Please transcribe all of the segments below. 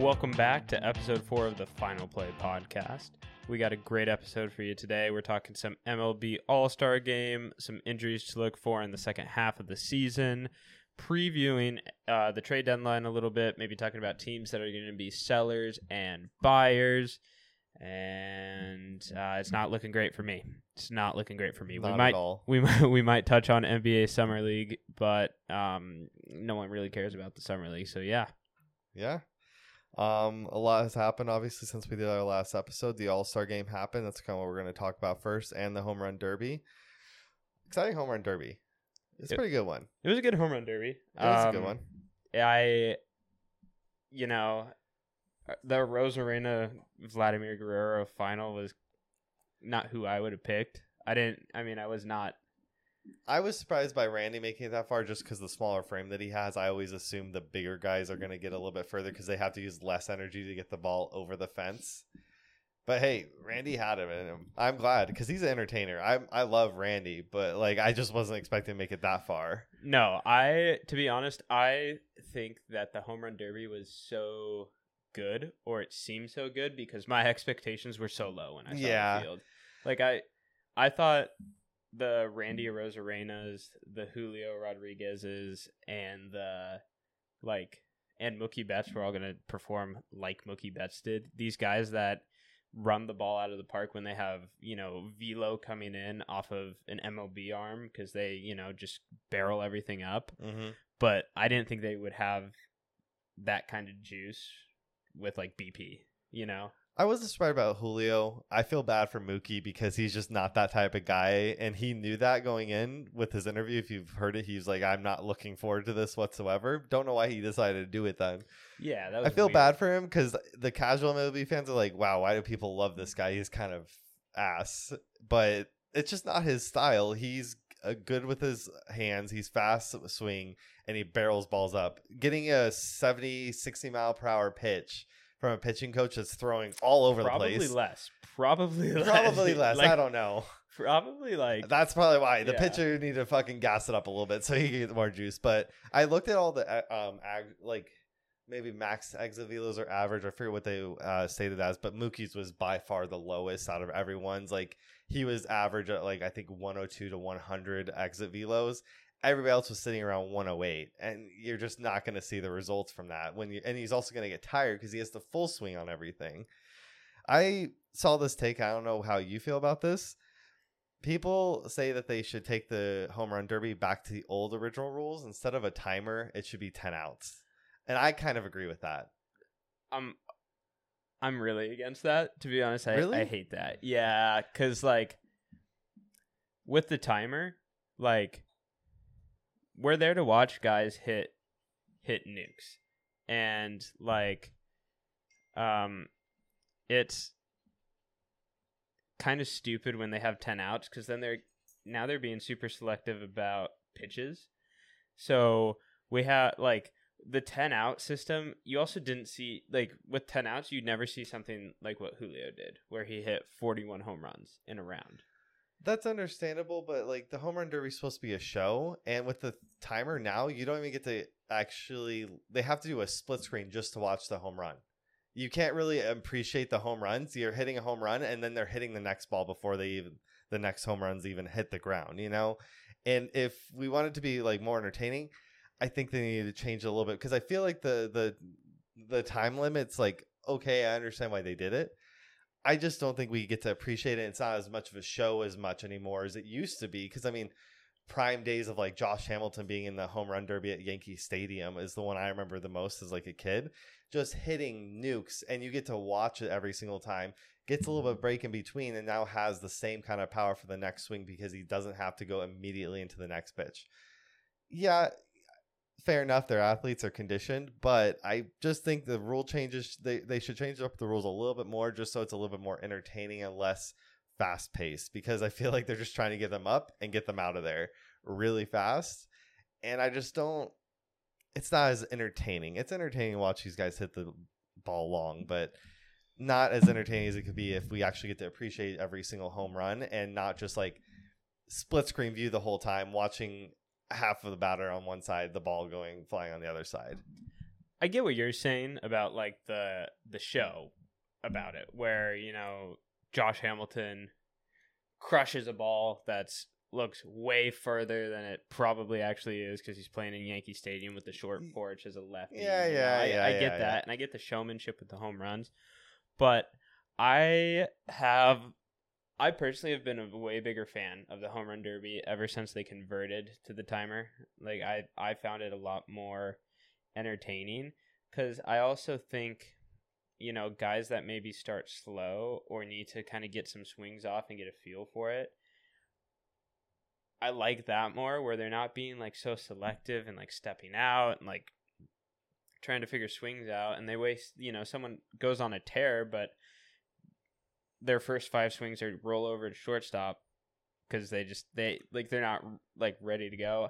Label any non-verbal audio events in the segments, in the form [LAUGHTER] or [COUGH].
Welcome back to episode four of the Final Play podcast. We got a great episode for you today. We're talking some MLB All Star Game, some injuries to look for in the second half of the season, previewing uh, the trade deadline a little bit, maybe talking about teams that are going to be sellers and buyers. And uh, it's not looking great for me. It's not looking great for me. Not we at might all. [LAUGHS] we might we might touch on NBA Summer League, but um, no one really cares about the Summer League. So yeah, Yeah. Um, a lot has happened obviously since we did our last episode. The All Star game happened. That's kind of what we're going to talk about first, and the home run derby. Exciting home run derby. It's a pretty good one. it was a good home run derby. It was a good Um, one. I, you know, the Arozarena Vladimir Guerrero final was not who I would have picked. I didn't. I mean, I was not. I was surprised by Randy making it that far just because the smaller frame that he has. I always assume the bigger guys are going to get a little bit further because they have to use less energy to get the ball over the fence. But hey, Randy had him. I'm glad because he's an entertainer. I I love Randy, but like I just wasn't expecting to make it that far. No, I. To be honest, I think that the home run derby was so good, or it seemed so good, because my [LAUGHS] expectations were so low when I saw Yeah. the field. Like I, I thought the Randy Arozarenas, the Julio Rodriguez's, and the like, and Mookie Betts were all gonna perform like Mookie Betts did. These guys that run the ball out of the park when they have you know velo coming in off of an MLB arm because they you know just barrel everything up. Mm-hmm. But I didn't think they would have that kind of juice with like BP. You know, I wasn't surprised about Julio. I feel bad for Mookie because he's just not that type of guy, and he knew that going in with his interview. If you've heard it, he's like, "I'm not looking forward to this whatsoever." Don't know why he decided to do it then. yeah, that I feel weird. bad for him because the casual MLB fans are like, "Wow, why do people love this guy? He's kind of ass," but it's just not his style. He's uh, good with his hands. He's fast swing and he barrels balls up. Getting a 70, 60 mile per hour pitch from a pitching coach that's throwing all over Probably the place. less. Probably [LAUGHS] less. Probably less. Like, I don't know. Probably like That's probably why the Yeah. pitcher need to fucking gas it up a little bit so he can get more juice. But I looked at all the uh, um ag- like maybe max exit velos or average. I forget what they uh, stated as, but Mookie's was by far the lowest out of everyone's. Like he was average at like I think 102 to 100 exit velos. Everybody else was sitting around 108, and you're just not going to see the results from that. When you and he's also going to get tired because he has the full swing on everything. I saw this take. I don't know how you feel about this people say that they should take the home run derby back to the old original rules instead of a timer it should be 10 outs and i kind of agree with that I'm I'm really against that. To be honest, I Really? I hate that. Yeah, because like with the timer, like we're there to watch guys hit hit nukes, and like um, it's kind of stupid when they have ten outs because then they're now they're being super selective about pitches. So we have like the 10 out system, you also didn't see like with 10 outs, you'd never see something like what Julio did, where he hit 41 home runs in a round. That's understandable but like the home run derby is supposed to be a show and with the timer now you don't even get to actually they have to do a split screen just to watch the home run. You can't really appreciate the home runs. You're hitting a home run and then they're hitting the next ball before they even the next home runs even hit the ground you know? And if we want it to be like more entertaining i think they need to change it a little bit because i feel like the the the time limit's like okay i understand why they did it i just don't think we get to appreciate it. It's not as much of a show as much anymore as it used to be because i mean prime days of like josh hamilton being in the home run derby at yankee stadium is the one i remember the most as like a kid. Just hitting nukes and you get to watch it every single time. Gets a little bit break in between and now has the same kind of power for the next swing because he doesn't have to go immediately into the next pitch. Yeah fair enough their athletes are conditioned but i just think the rule changes they, they should change up the rules a little bit more just so it's a little bit more entertaining and less fast paced because i feel like they're just trying to get them up and get them out of there really fast. And i just don't it's not as entertaining. It's entertaining to watch these guys hit the ball long but not as entertaining as it could be if we actually get to appreciate every single home run and not just like split screen view the whole time watching half of the batter on one side the ball going flying on the other side I get what you're saying about like the the show about it, where you know Josh Hamilton crushes a ball that's looks way further than it probably actually is because he's playing in Yankee Stadium with the short porch as a lefty. Yeah, yeah, I, yeah, I get yeah. that, and I get the showmanship with the home runs, but I have. I personally have been a way bigger fan of the home run derby ever since they converted to the timer. Like I, I found it a lot more entertaining because I also think, you know, guys that maybe start slow or need to kind of get some swings off and get a feel for it. I like that more where they're not being like so selective and like stepping out and like trying to figure swings out and they waste, you know, someone goes on a tear, but their first five swings are roll over to shortstop because they just they like they're not like ready to go.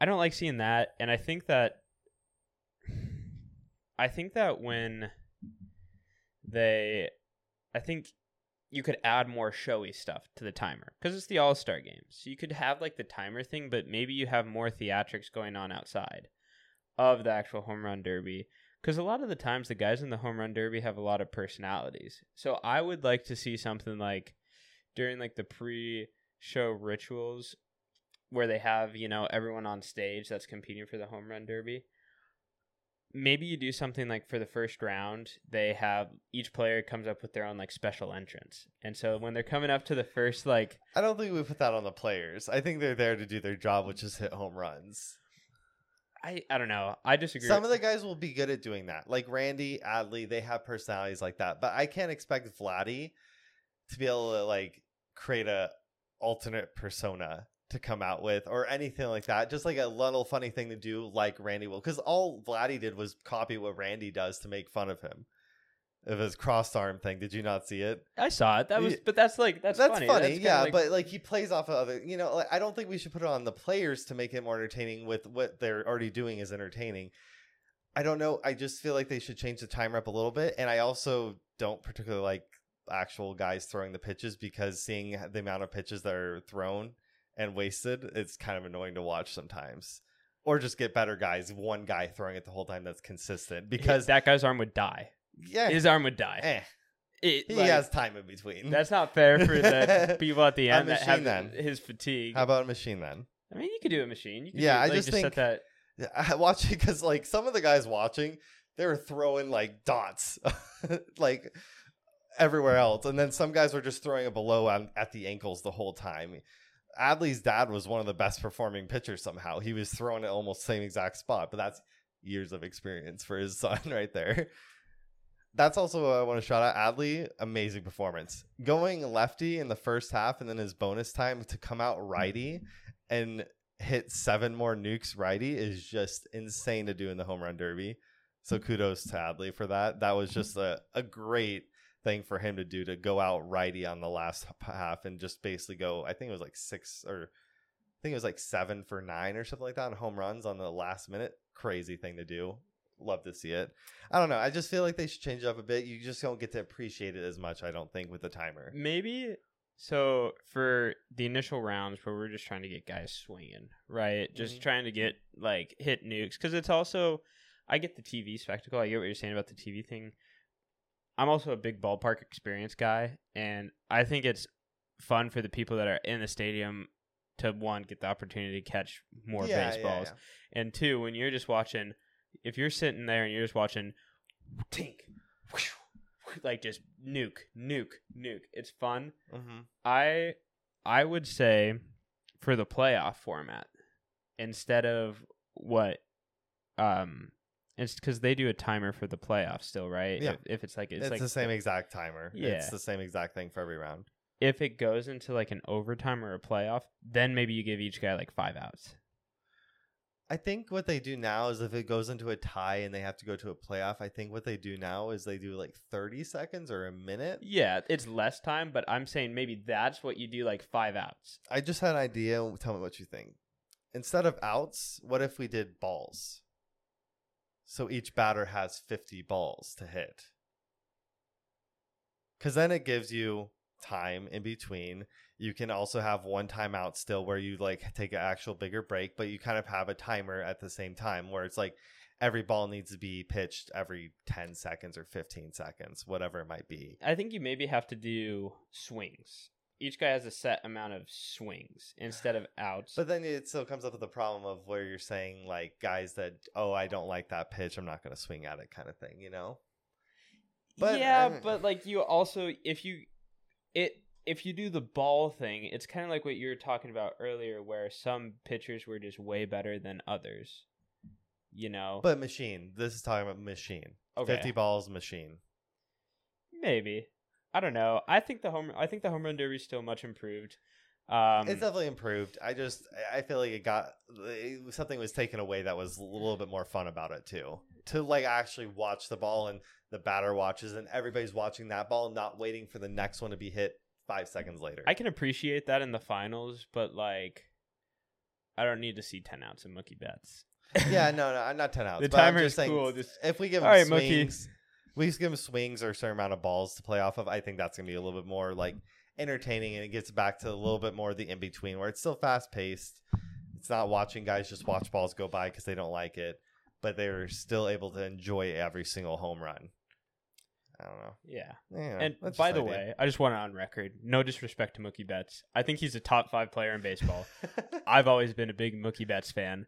I don't like seeing that, and I think that I think that when they, I think you could add more showy stuff to the timer because it's the All Star game, so you could have like the timer thing, but maybe you have more theatrics going on outside of the actual home run derby because a lot of the times the guys in the home run derby have a lot of personalities. So I would like to see something like during like the pre-show rituals where they have you know everyone on stage that's competing for the home run derby. Maybe you do something like for the first round, they have each player comes up with their own like special entrance, and so when they're coming up to the first like I don't think we put that on the players. I think they're there to do their job, which is hit home runs. I I don't know I disagree. Some of the guys will be good at doing that. Like Randy, Adley, they have personalities like that. But I can't expect Vladdy to be able to like create a alternate persona to come out with or anything like that. Just like a little funny thing to do like Randy will. Because all Vladdy did was copy what Randy does to make fun of him. Of his crossed arm thing. Did you not see it? I saw it. That was, but that's like that's, That's funny. funny, That's yeah. like- but like he plays off of other, you know. Like, I don't think we should put it on the players to make it more entertaining. With what they're already doing is entertaining. I don't know. I just feel like they should change the timer up a little bit, and I also don't particularly like actual guys throwing the pitches because seeing the amount of pitches that are thrown and wasted, it's kind of annoying to watch sometimes. Or just get better guys, one guy throwing it the whole time that's consistent. Because that guy's arm would die. Yeah, His arm would die. eh, It, he like, has time in between. That's not fair for the [LAUGHS] people at the end that have then. his fatigue. How about a machine then? I mean, you could do a machine. You could Yeah, do, I like, just set think- that. Yeah, I watch it because like some of the guys watching, they were throwing like dots, [LAUGHS] like everywhere else, and then some guys were just throwing it below at, at the ankles the whole time. Adley's dad was one of the best performing pitchers. Somehow he was throwing it almost same exact spot, but that's years of experience for his [LAUGHS] son right there. That's also what I want to shout out. Adley, amazing performance. Going lefty in the first half and then his bonus time to come out righty and hit seven more nukes righty is just insane to do in the home run derby. So kudos to Adley for that. That was just a, a great thing for him to do to go out righty on the last half and just basically go, I think it was like six or I think it was like seven for nine or something like that on home runs on the last minute. Crazy thing to do. Love to see it. I don't know. I just feel like they should change it up a bit. You just don't get to appreciate it as much, I don't think, with the timer. Maybe so for the initial rounds where we're just trying to get guys swinging, right? Just Mhm. trying to get like hit nukes because it's also I get the TV spectacle. I get what you're saying about the TV thing. I'm also a big ballpark experience guy, and I think it's fun for the people that are in the stadium to one get the opportunity to catch more Yeah, yeah, baseballs, yeah. and two when you're just watching, if you're sitting there and you're just watching, tink, like just nuke, nuke, nuke. It's fun. Mhm. I I would say for the playoff format instead of what um it's because they do a timer for the playoffs still, right? Yeah. If, if it's like it's, It's, like the same exact timer. Yeah. It's the same exact thing for every round. if it goes into like an overtime or a playoff, then maybe you give each guy like five outs. I think what they do now is if it goes into a tie and they have to go to a playoff, I think what they do now is they do like 30 seconds or a minute. Yeah, it's less time, but I'm saying maybe that's what you do like five outs. I just had an idea. Tell me what you think. Instead of outs, what if we did balls? So each batter has 50 balls to hit. Because then it gives you time in between. You can also have one timeout still where you like take an actual bigger break, but you kind of have a timer at the same time where it's like every ball needs to be pitched every 10 seconds or 15 seconds, whatever it might be. I think you maybe have to do swings. Each guy has a set amount of swings instead of outs. But then it still comes up with the problem of where you're saying like guys that oh I don't like that pitch I'm not going to swing at it kind of thing, you know. But, yeah, but like you also if you if you do the ball thing, it's kind of like what you were talking about earlier, where some pitchers were just way better than others. You know, But machine. This is talking about machine. okay, 50 balls machine. maybe. I don't know. I think the home. I think the home run derby is still much improved. Um, it's definitely improved. I just I- feel like it got it, something was taken away that was a little bit more fun about it too. To like actually watch the ball and the batter watches and everybody's watching that ball, and not waiting for the next one to be hit five seconds later. I can appreciate that in the finals, but like, I don't need to see ten outs of Mookie Betts. yeah, no, no, I'm not ten outs. The timer just is saying, cool, just- if we give All him right, Mookie. swings, we just give him swings or a certain amount of balls to play off of. I think that's gonna be a little bit more like entertaining, and it gets back to a little bit more of the in between, where it's still fast paced. It's not watching guys just watch balls go by because they don't like it, but they're still able to enjoy every single home run. I don't know. Yeah. Yeah, and by the idea. way, I just want it on record. No disrespect to Mookie Betts. I think he's a top five player in baseball. [LAUGHS] I've always been a big Mookie Betts fan.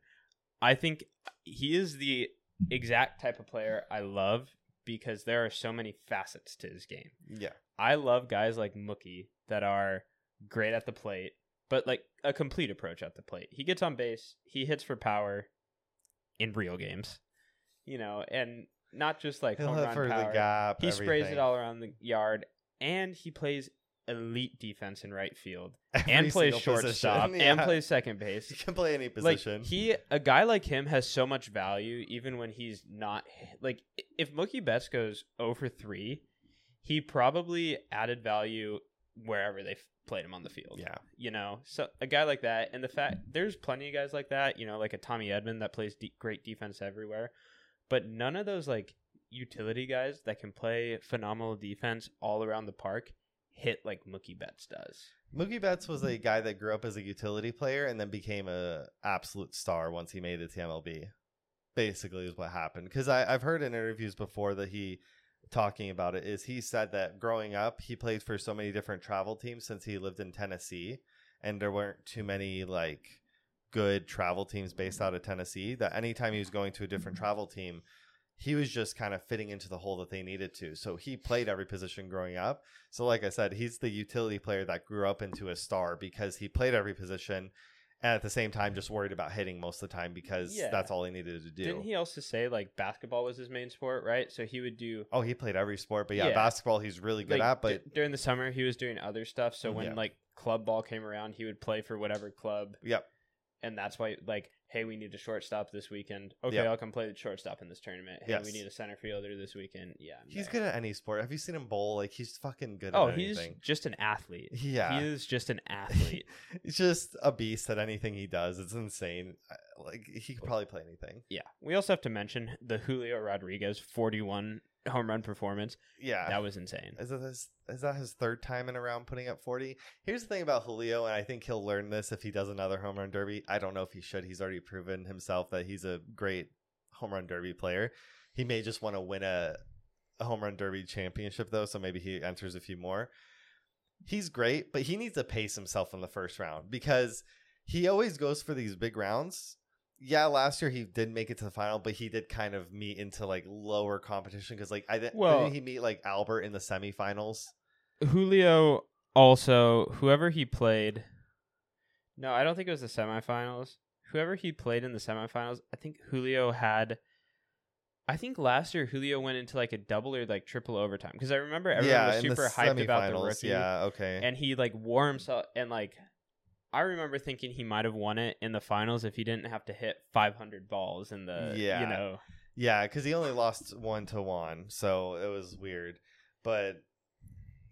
I think he is the exact type of player I love because there are so many facets to his game. yeah, I love guys like Mookie that are great at the plate, but like a complete approach at the plate. He gets on base, he hits for power in real games, you know, and not just like he'll home run for power. the gap. he sprays everything. it all around the yard, and he plays elite defense in right field, [LAUGHS] Every and plays shortstop, position. [LAUGHS] and plays second base. He can play any Like position. he, a guy like him has so much value, even when he's not like. If Mookie Betts goes over three, he probably added value wherever they played him on the field. yeah, you know, so a guy like that, and the fact there's plenty of guys like that, you know, like a Tommy Edman that plays de- great defense everywhere, but none of those like utility guys that can play phenomenal defense all around the park hit like Mookie Betts does. Mookie Betts was a guy that grew up as a utility player and then became a absolute star once he made it to MLB. Basically, is what happened. Because I've heard in interviews before that he talking about it is he said that growing up he played for so many different travel teams since he lived in Tennessee, and there weren't too many like good travel teams based out of Tennessee. That anytime he was going to a different mm-hmm. travel team, he was just kind of fitting into the hole that they needed to. So he played every position growing up. So, like I said, he's the utility player that grew up into a star because he played every position and at the same time just worried about hitting most of the time because Yeah. that's all he needed to do. Didn't he also say like basketball was his main sport, right? So he would do Oh, he played every sport, but yeah, Yeah. basketball he's really good like, at. But d- during the summer he was doing other stuff. So mm-hmm. when Yeah. like club ball came around, he would play for whatever club, yep, and that's why like hey we need a shortstop this weekend okay Yeah. i'll come play the shortstop in this tournament hey Yes. we need a center fielder this weekend yeah I'm he's there. good at any sport. Have you seen him bowl? Like he's fucking good. oh he's anything. just an athlete yeah. he is just an [LAUGHS] athlete He's just a beast at anything he does. It's insane. Like he could probably play anything. yeah we also have to mention the julio rodriguez 41 home run performance Yeah, that was insane Is that his is that his third time in a round putting up 40? Here's the thing about Julio, and I think he'll learn this if he does another home run derby. I don't know if he should. He's already proven himself that he's a great home run derby player. He may just want to win a, a home run derby championship though, so maybe he enters a few more. He's great, but he needs to pace himself in the first round because he always goes for these big rounds. Yeah, last year he didn't make it to the final, but he did kind of meet into like lower competition because like I didn't. Well- didn't he meet like Albert in the semifinals? julio also whoever he played no i don't think it was the semifinals whoever he played in the semifinals i think julio had I think last year Julio went into like a double or like triple overtime because I remember everyone yeah, was super hyped about the rookie, Yeah, okay. and he like wore himself and like I remember thinking he might have won it in the finals if he didn't have to hit 500 balls in the Yeah. you know Yeah, because he only lost one to one, so it was weird. But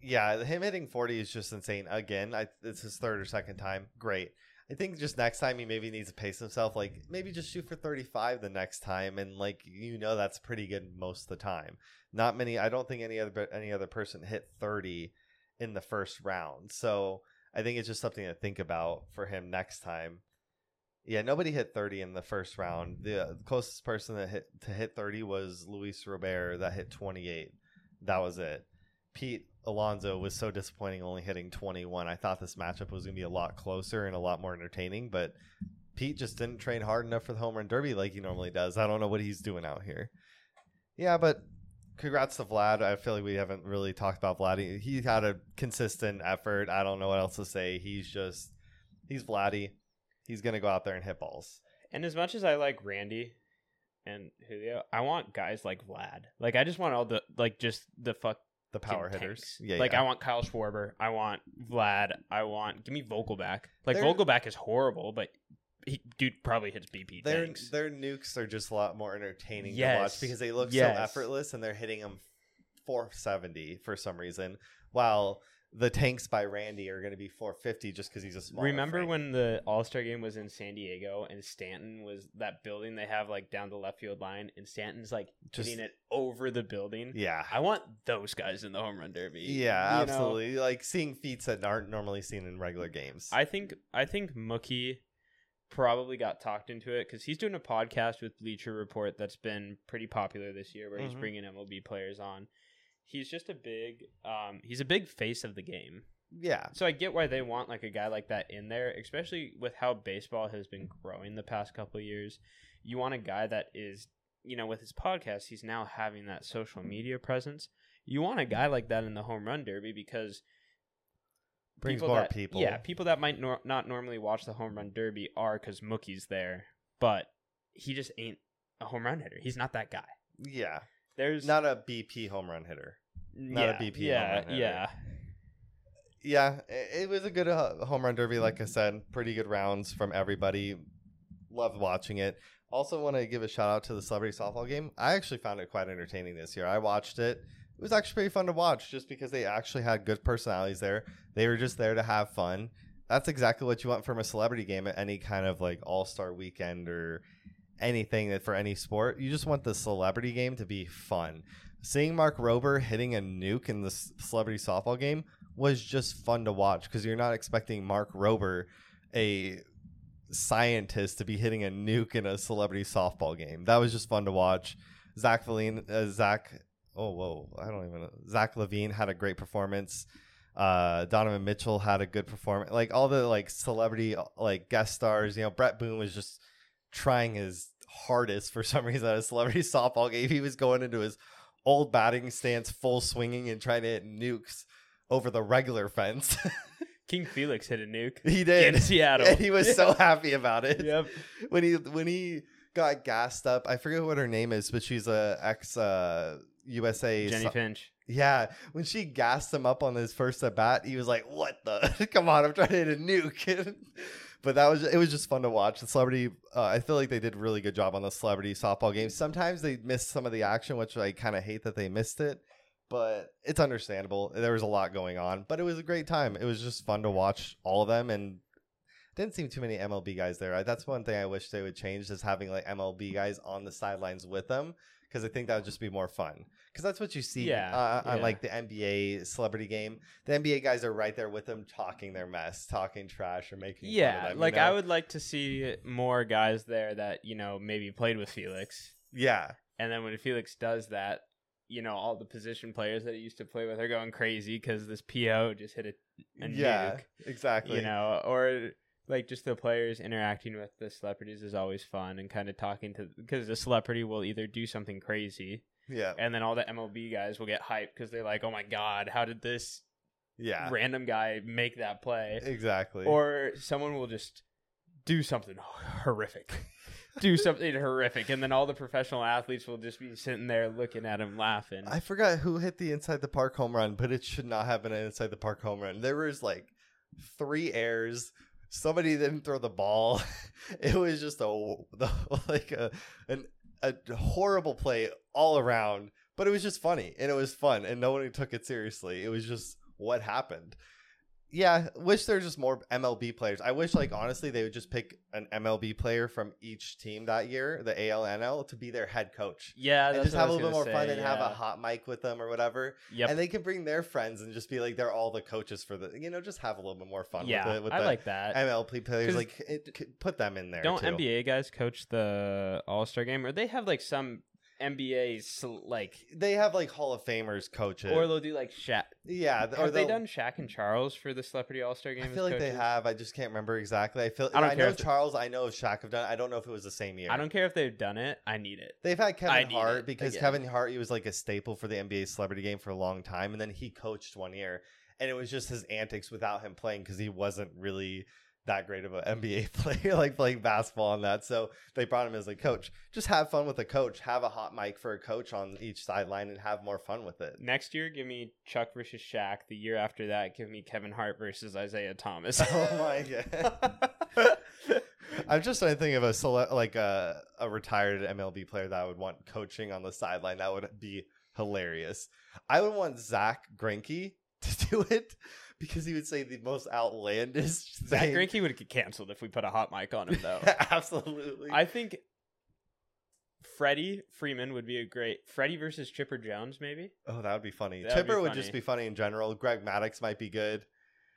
yeah, him hitting forty is just insane. Again, I, it's his third or second time. Great. I think just next time he maybe needs to pace himself. Like maybe just shoot for thirty five the next time, and like you know that's pretty good most of the time. Not many. I don't think any other any other person hit thirty in the first round. So I think it's just something to think about for him next time. Yeah, nobody hit 30 in the first round. The uh, closest person that hit to hit 30 was Luis Robert that hit 28. That was it. Pete Alonso was so disappointing only hitting 21. I thought this matchup was going to be a lot closer and a lot more entertaining, but Pete just didn't train hard enough for the home run derby like he normally does. I don't know what he's doing out here. Yeah, but congrats to Vlad. I feel like we haven't really talked about Vlad. He, had a consistent effort. I don't know what else to say. He's just he's Vladdy. He's gonna go out there and hit balls. And as much as I like Randy and Julio, I want guys like Vlad. Like I just want all the like just the fuck The power tanks. hitters. Yeah, like yeah. I want Kyle Schwarber. I want Vlad. I want give me Vogelbach. Like They're- Vogelbach is horrible, but he dude probably hits BP their tanks. their nukes are just a lot more entertaining to watch because they look Yes. so effortless and they're hitting them 470 for some reason, while the tanks by Randy are going to be 450 just because he's a small. Remember when the All Star game was in San Diego and Stanton was that building they have like down the left field line and Stanton's like Just- hitting it over the building? Yeah. I want those guys in the home run derby. Yeah, you know? absolutely. Like seeing feats that aren't normally seen in regular games. I think I think Mookie probably got talked into it because he's doing a podcast with Bleacher Report that's been pretty popular this year, where he's Mhm. bringing MLB players on. He's just a big, um, he's a big face of the game. yeah. So I get why they want like a guy like that in there, especially with how baseball has been growing the past couple of years. You want a guy that is, you know, with his podcast, he's now having that social media presence. You want a guy like that in the home run derby because Brings people more that- people. Yeah, people that might nor- not normally watch the home run derby are because Mookie's there, but he just ain't a home run hitter. He's not that guy. Yeah. There's Not a BP home run hitter. not a yeah, BP home Yeah, run hitter. yeah. Yeah, i- it was a good uh, home run derby, like I said. Pretty good rounds from everybody. Loved watching it. Also, want to give a shout out to the celebrity softball game. I actually found it quite entertaining this year. I watched it. It was actually pretty fun to watch, just because they actually had good personalities there. They were just there to have fun. That's exactly what you want from a celebrity game at any kind of like All Star Weekend or anything that for any sport. You just want the celebrity game to be fun. Seeing Mark Rober hitting a nuke in the celebrity softball game was just fun to watch because you're not expecting Mark Rober, a scientist, to be hitting a nuke in a celebrity softball game. That was just fun to watch. Zach LaVine, uh, Zach, oh whoa, I don't even know. Zach LaVine had a great performance. Uh, Donovan Mitchell had a good performance. Like all the like celebrity like guest stars, you know, Bret Boone was just trying his hardest for [LAUGHS] some reason at a celebrity [LAUGHS] softball game. He was going into his old batting stance, full swinging, and trying to hit nukes over the regular fence. [LAUGHS] King Felix hit a nuke he did. in Seattle. And he was so happy about it. yep. When he when he got gassed up, I forget what her name is, but she's a ex uh, USA. Jennie so- Finch. yeah, when she gassed him up on his first at bat, he was like, "What the? [LAUGHS] Come on, I'm trying to hit a nuke." [LAUGHS] but that was it. Was just fun to watch. The celebrity, uh, I feel like they did a really good job on the celebrity softball game. Sometimes they missed some of the action, which I kind of hate that they missed it. But it's understandable. There was a lot going on, but it was a great time. It was just fun to watch all of them, and didn't seem too many MLB guys there. That's one thing I wish they would change is having like MLB guys on the sidelines with them because I think that would just be more fun. Because that's what you see Yeah, uh, on like the NBA celebrity game. The NBA guys are right there with them, talking their mess, talking trash, or making Yeah, them, you like know? I would like to see more guys there that you know maybe played with Felix, Yeah, and then when Felix does that, you know all the position players that he used to play with are going crazy because this PO just hit a, a yeah, nuke, exactly. you know, or like just the players interacting with the celebrities is always fun and kind of talking to because the celebrity will either do something crazy yeah, and then all the MLB guys will get hyped because they're like, oh my god, how did this yeah, random guy make that play? exactly. or someone will just do something horrific [LAUGHS] do something horrific and then all the professional athletes will just be sitting there looking at him laughing I forgot who hit the inside the park home run, but it should not have been an inside the park home run. There was like three airs. Somebody didn't throw the ball. [LAUGHS] It was just a [LAUGHS] like a an, a horrible play all around, but it was just funny and it was fun and no one took it seriously. It was just what happened. Yeah, wish there just more MLB players. I wish, like, honestly, they would just pick an MLB player from each team that year, the ALNL, to be their head coach. Yeah, and just have a little bit more gonna fun say, and have a hot mic with them or whatever. Yep. And they can bring their friends and just be like, they're all the coaches for the, you know, just have a little bit more fun yeah, with it. With I the like that. MLB players. Like, it, put them in there. Don't too. NBA guys coach the All Star game, or they have like some NBA sl- like, They have like Hall of Famers coaches. or they'll do like Shaq. yeah, th- or Have they they'll- done Shaq and Charles for the Celebrity All Star game? I as feel like they coaches? have. I just can't remember exactly. I feel. I I, don't care know if the- Charles. I know Shaq have done. it. I don't know if it was the same year. I don't care if they've done it. I need it. They've had I Kevin need Hart it because again. Kevin Hart he was like a staple for the NBA celebrity game for a long time, and then he coached one year, and it was just his antics without him playing because he wasn't really that great of an NBA [LAUGHS] player, like playing basketball on that. So they brought him as a coach. Just have fun with a coach. Have a hot mic for a coach on each sideline, and have more fun with it. Next year, give me Chuck versus Shaq. The year after that, give me Kevin Hart versus Isaiah Thomas. [LAUGHS] Oh my [LAUGHS] god. I'm just trying to think of a like a, a retired MLB player that I would want coaching on the sideline. That would be hilarious. I would want Zack Greinke to do it because he would say the most outlandish thing. Zack thing. Greinke would get canceled if we put a hot mic on him, though. [LAUGHS] Absolutely. I think Freddie Freeman would be a great Freddie versus Chipper Jones, maybe. oh, that would be funny. That would be Chipper would just be funny in general. Greg Maddux might be good.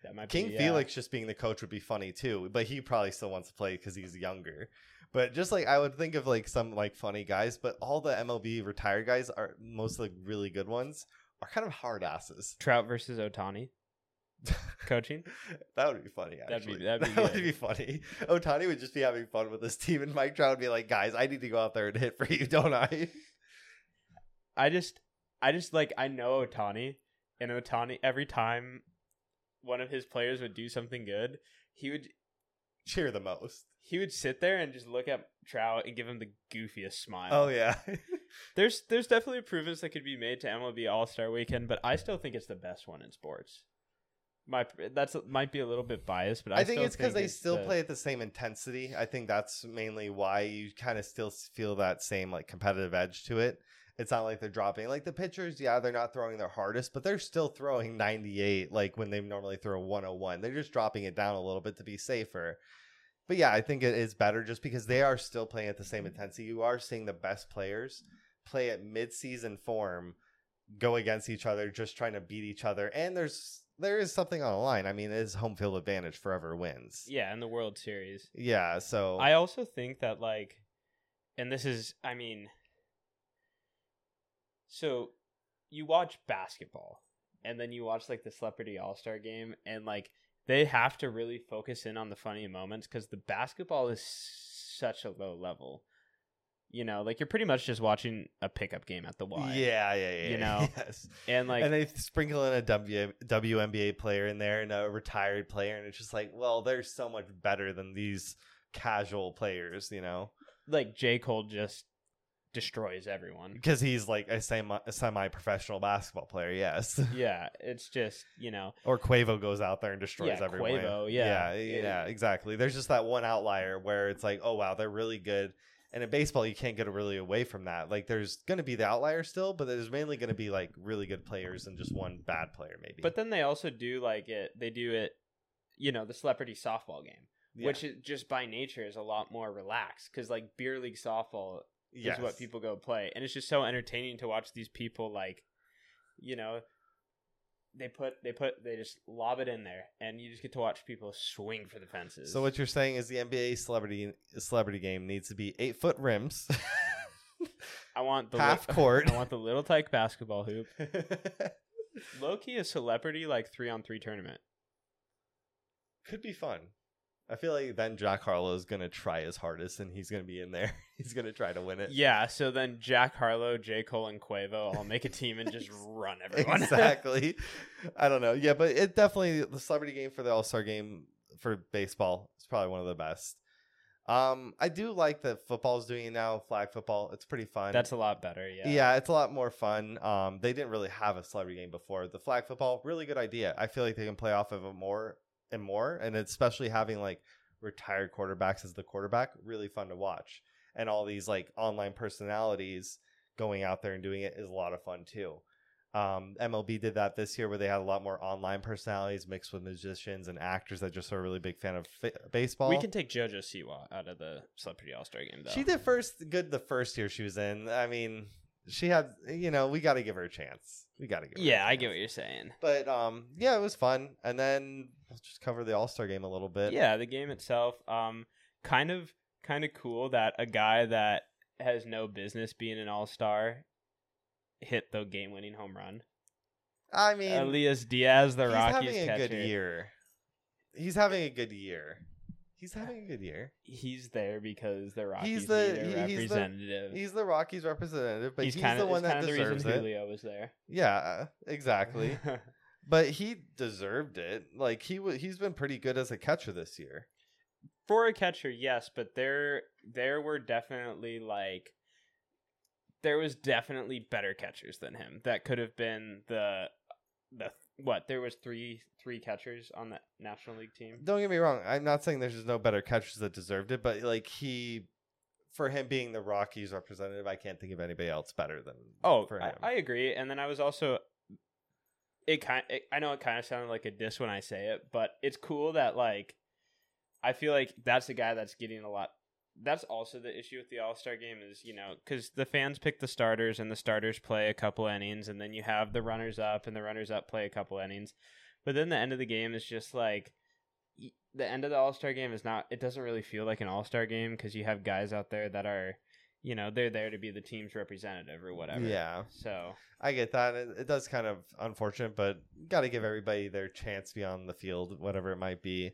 That might King be, yeah. Felix just being the coach would be funny too, but he probably still wants to play because he's younger. But just like I would think of like some like funny guys, but all the MLB retired guys are most the really good ones are kind of hard asses. Trout versus Ohtani [LAUGHS] coaching. That would be funny. That'd be- Actually, that'd be [LAUGHS] that would be funny. Ohtani would just be having fun with his team, and Mike Trout would be like, "Guys, I need to go out there and hit for you, don't I?" I just, I just like I know Ohtani, and Ohtani every time one of his players would do something good, he would Cheer the most. he would sit there and just look at Trout and give him the goofiest smile. Oh yeah, [LAUGHS] There's there's definitely improvements that could be made to MLB All Star Weekend, but I still think it's the best one in sports. My that's might be a little bit biased, but I, I think it's because they still the- play at the same intensity. I think that's mainly why you kind of still feel that same like competitive edge to it. It's not like they're dropping like the pitchers. Yeah, they're not throwing their hardest, but they're still throwing 98 like when they normally throw 101. They're just dropping it down a little bit to be safer. But yeah, I think it is better just because they are still playing at the same mm-hmm. intensity. You are seeing the best players play at mid-season form, go against each other, just trying to beat each other. And there's there is something on the line. I mean, it is home field advantage forever wins. yeah in the World Series. Yeah, so I also think that like, and this is I mean, so you watch basketball and then you watch like the Celebrity All Star Game and like they have to really focus in on the funny moments because the basketball is such a low level. You know, like you're pretty much just watching a pickup game at the Y. yeah, yeah, yeah. You know, [LAUGHS] yes. and like and they sprinkle in a w, WNBA player in there and a retired player, and it's just like, well, they're so much better than these casual players, you know, like J Cole just destroys everyone. because he's like a semi semi professional basketball player, yes. [LAUGHS] yeah, it's just you know or Quavo goes out there and destroys Yeah, everyone. Quavo, yeah. yeah, yeah, exactly. There's just that one outlier where it's like, oh wow, they're really good. And in baseball, you can't get really away from that. Like, there's going to be the outlier still, but there's mainly going to be like really good players and just one bad player, maybe. But then they also do like it. They do it, you know, the celebrity softball game, Yeah. which is just by nature is a lot more relaxed because like beer league softball Yes. is what people go play, and it's just so entertaining to watch these people like, you know, they put they put they just lob it in there, and you just get to watch people swing for the fences. So what you're saying is the NBA celebrity celebrity game needs to be eight foot rims, I want the half li- [LAUGHS] court. I want the little tyke basketball hoop. [LAUGHS] Low key a celebrity like three on three tournament. Could be fun. I feel like then Jack Harlow is gonna try his hardest, and he's gonna be in there. [LAUGHS] he's gonna try to win it. Yeah, so then Jack Harlow, J. Cole, and Quavo all make a team and just [LAUGHS] run everyone. [LAUGHS] exactly. I don't know. Yeah, but it definitely the celebrity game for the All Star game for baseball is probably one of the best. Um, I do like that football's doing it now. Flag football, it's pretty fun. That's a lot better, yeah. yeah. it's a lot more fun. Um, they didn't really have a celebrity game before. The flag football, really good idea. I feel like they can play off of it more and more, and especially having like retired quarterbacks as the quarterback, really fun to watch. And all these like online personalities going out there and doing it is a lot of fun too. Um, MLB did that this year where they had a lot more online personalities mixed with musicians and actors that just are a really big fan of fa- baseball. We can take JoJo Siwa out of the Celebrity All Star game, though. She did first good the first year she was in. I mean, she had you know we got to give her a chance. We got to give. her a Yeah, I get what you're saying. But um, yeah, it was fun. And then let's just cover the All Star game a little bit. Yeah, the game itself, um, kind of, kind of cool that a guy that has no business being an All Star hit the game-winning home run. I mean, Elias Diaz, the he's Rockies having a catcher. good year. He's having a good year. He's having a good year. He's there because the Rockies He's the- need a he- he's the- representative. He's the Rockies representative, but he's, kinda, the one that the deserves reason it. Julio was there. Yeah, exactly. [LAUGHS] but he deserved it. Like he w- he's been pretty good as a catcher this year. For a catcher, yes, but there there were definitely like there was definitely better catchers than him. That could have been the the what? There was three three catchers on the National League team. Don't get me wrong. I'm not saying there's just no better catchers that deserved it, but like he, for him being the Rockies representative, I can't think of anybody else better than Oh, for I. I agree. And then I was also it kind it, I know it kind of sounded like a diss when I say it, but it's cool that like I feel like that's the guy that's getting a lot that's also the issue with the All-Star game is, you know, cuz the fans pick the starters and the starters play a couple innings and then you have the runners up and the runners up play a couple innings. But then the end of the game is just like the end of the All-Star game is not it doesn't really feel like an All-Star game cuz you have guys out there that are you know, they're there to be the team's representative or whatever. Yeah, So I get that. It, it does kind of unfortunate, but got to give everybody their chance beyond the field, whatever it might be.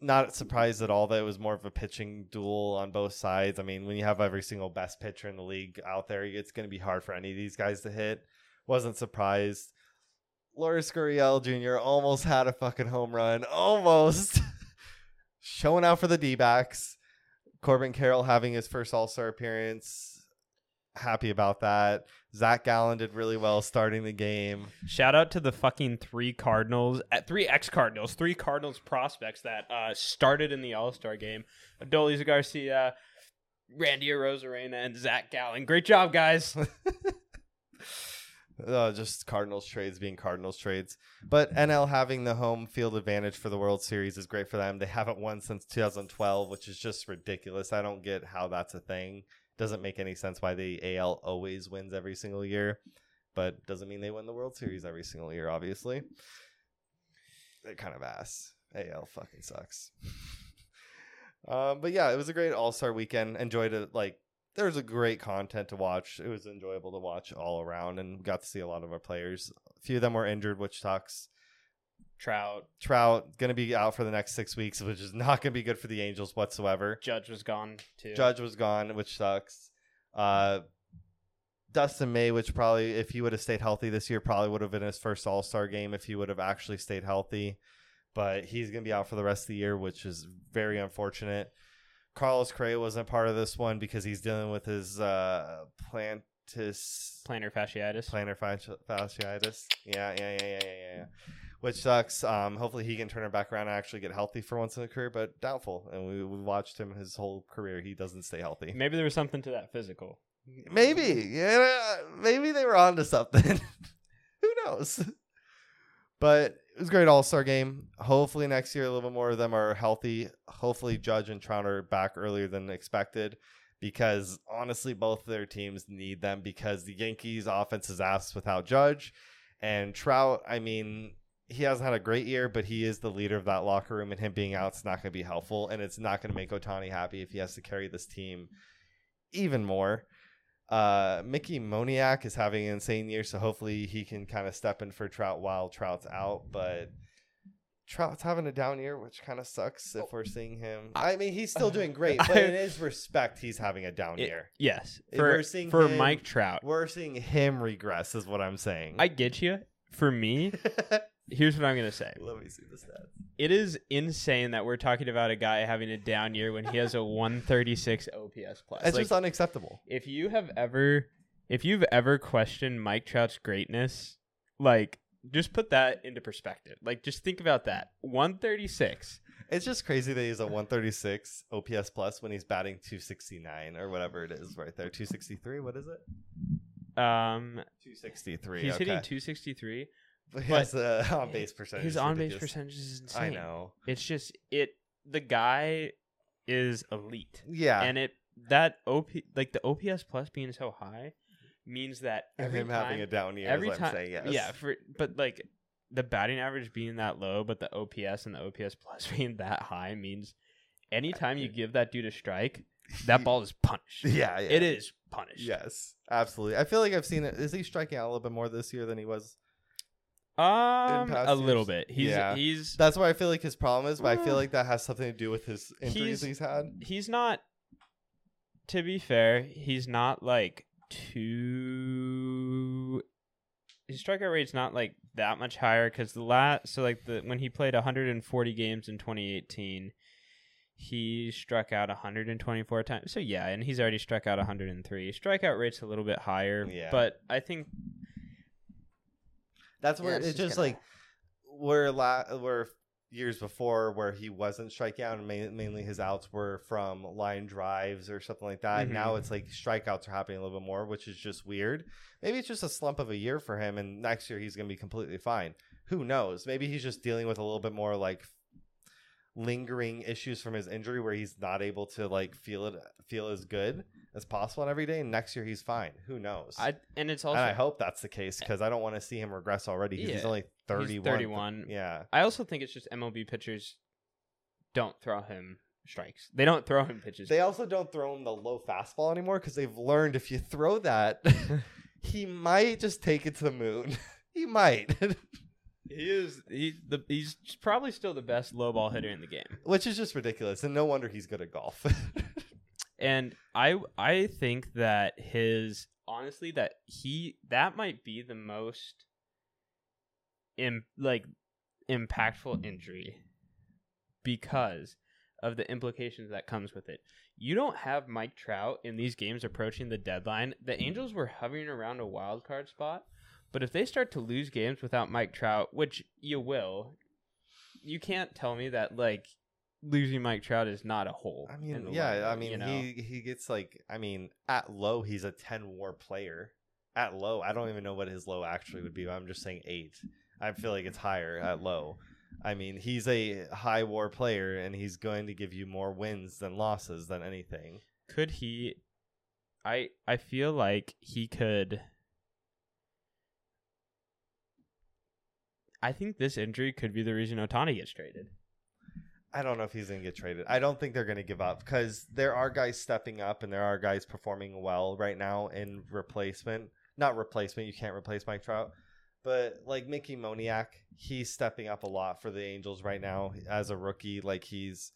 Not surprised at all that it was more of a pitching duel on both sides. I mean, when you have every single best pitcher in the league out there, it's going to be hard for any of these guys to hit. Wasn't surprised. Lourdes Gurriel Jr. almost had a fucking home run. Almost. [LAUGHS] Showing out for the D backs. Corbin Carroll having his first All Star appearance. Happy about that. Zach Gallen did really well starting the game. Shout out to the fucking three Cardinals, uh, three ex Cardinals, three Cardinals prospects that uh, started in the All Star game. Adolis Garcia, Randy Arozarena, and Zach Gallen. Great job, guys. [LAUGHS] Uh, just Cardinals trades being Cardinals trades. But NL having the home field advantage for the World Series is great for them. They haven't won since 2012, which is just ridiculous. I don't get how that's a thing. Doesn't make any sense why the AL always wins every single year, but doesn't mean they win the World Series every single year, obviously. They're kind of ass. AL fucking sucks. [LAUGHS] um, but yeah, it was a great All Star weekend. Enjoyed it. Like, there was a great content to watch. It was enjoyable to watch all around, and we got to see a lot of our players. A few of them were injured, which sucks. Trout, Trout going to be out for the next six weeks, which is not going to be good for the Angels whatsoever. Judge was gone too. Judge was gone, which sucks. Uh, Dustin May, which probably, if he would have stayed healthy this year, probably would have been his first All Star game if he would have actually stayed healthy. But he's going to be out for the rest of the year, which is very unfortunate. Carlos Correa wasn't part of this one because he's dealing with his uh, plantis plantar fasciitis. plantar fasci- fasciitis. Yeah, yeah, yeah, yeah, yeah, yeah. Which sucks. Um, hopefully he can turn it back around and actually get healthy for once in a career, but doubtful. And we, we watched him his whole career. He doesn't stay healthy. Maybe there was something to that physical. Maybe, yeah, maybe they were onto something. [LAUGHS] Who knows? But it was great All Star game. Hopefully next year a little bit more of them are healthy. Hopefully Judge and Trout are back earlier than expected. Because honestly, both their teams need them because the Yankees' offense is ass without Judge. And Trout, I mean, he hasn't had a great year, but he is the leader of that locker room, and him being out is not going to be helpful. And it's not going to make Ohtani happy if he has to carry this team even more. Uh, Mickey Moniak is having an insane year, so hopefully he can kind of step in for Trout while Trout's out. But Trout's having a down year, which kind of sucks if we're seeing him. I mean, he's still doing great, [LAUGHS] but in his respect, he's having a down It- year. Yes, for we're seeing for him- Mike Trout. We're seeing him regress, is what I'm saying. I get you. For me, [LAUGHS] here's what I'm gonna say. Let me see the stats. It is insane that we're talking about a guy having a down year when he has a 136 OPS plus. It's Like, just unacceptable. if you have ever if you've ever questioned Mike Trout's greatness, like just put that into perspective. Like just think about that. 136. It's just crazy that he's a 136 OPS plus when he's batting 269 or whatever it is right there. 263. What is it? Um, 263. he's okay. hitting 263. But he has the on base percentage. His uh, [LAUGHS] on base percentage is insane. I know. It's just it. The guy is elite, Yeah. and it that op like the OPS plus being so high means that And every him time, having a down year. every is what time, I'm saying, yes. yeah, for but like the batting average being that low, but the OPS and the OPS plus [LAUGHS] being that high means anytime you uh, give that dude a strike, [LAUGHS] that ball is punished. Yeah, yeah. It is punished. Yes, absolutely. I feel like I've seen it. Is he striking out a little bit more this year than he was? Um, past a little bit. He's Yeah. he's That's what I feel like his problem is, but I feel Uh, like that has something to do with his injuries he's- he's had. he's not. To be fair, he's not like too. His strikeout rate's not like that much higher because the last so like the when he played 140 games in 2018, he struck out 124 times. So yeah, and he's already struck out 103. Strikeout rate's a little bit higher, Yeah. but I think That's Yeah, where it's it's just just like where la- where years before where he wasn't striking out and ma- mainly his outs were from line drives or something like that. Mhm. Now it's like strikeouts are happening a little bit more, which is just weird. Maybe it's just a slump of a year for him, and next year he's going to be completely fine. Who knows? Maybe he's just dealing with a little bit more like lingering issues from his injury where he's not able to like feel it feel as good as possible on every day and next year he's fine who knows I and it's also and I hope that's the case eh. because I don't want to see him regress already. 'cause He's only 31. 31. Yeah. I also think it's just MLB pitchers don't throw him strikes. They don't throw him pitches. They also don't throw him the low fastball anymore because they've learned if you throw that, [LAUGHS] he might just take it to the moon. [LAUGHS] he might, [LAUGHS] He is he the he's probably still the best low ball hitter in the game. which is just ridiculous. And no wonder he's good at golf. [LAUGHS] And I I think that his honestly that he that might be the most Im, like impactful injury because of the implications that comes with it. You don't have Mike Trout in these games approaching the deadline. The Angels were hovering around a wild card spot, but if they start to lose games without Mike Trout, which you will, you can't tell me that like losing Mike Trout is not a hole. I mean, yeah. lineup, I mean, you know? he he gets like, I mean, at low he's a 10 WAR player. At low, I don't even know what his low actually would be. But I'm just saying eight. I feel like it's higher at low. I mean, he's a high WAR player, and he's going to give you more wins than losses than anything. could he I I feel like he could I think this injury could be the reason Ohtani gets traded. I don't know if he's going to get traded. I don't think they're going to give up because there are guys stepping up and there are guys performing well right now in replacement. Not replacement, you can't replace Mike Trout, but like Mickey Moniak, he's stepping up a lot for the Angels right now as a rookie. Like he's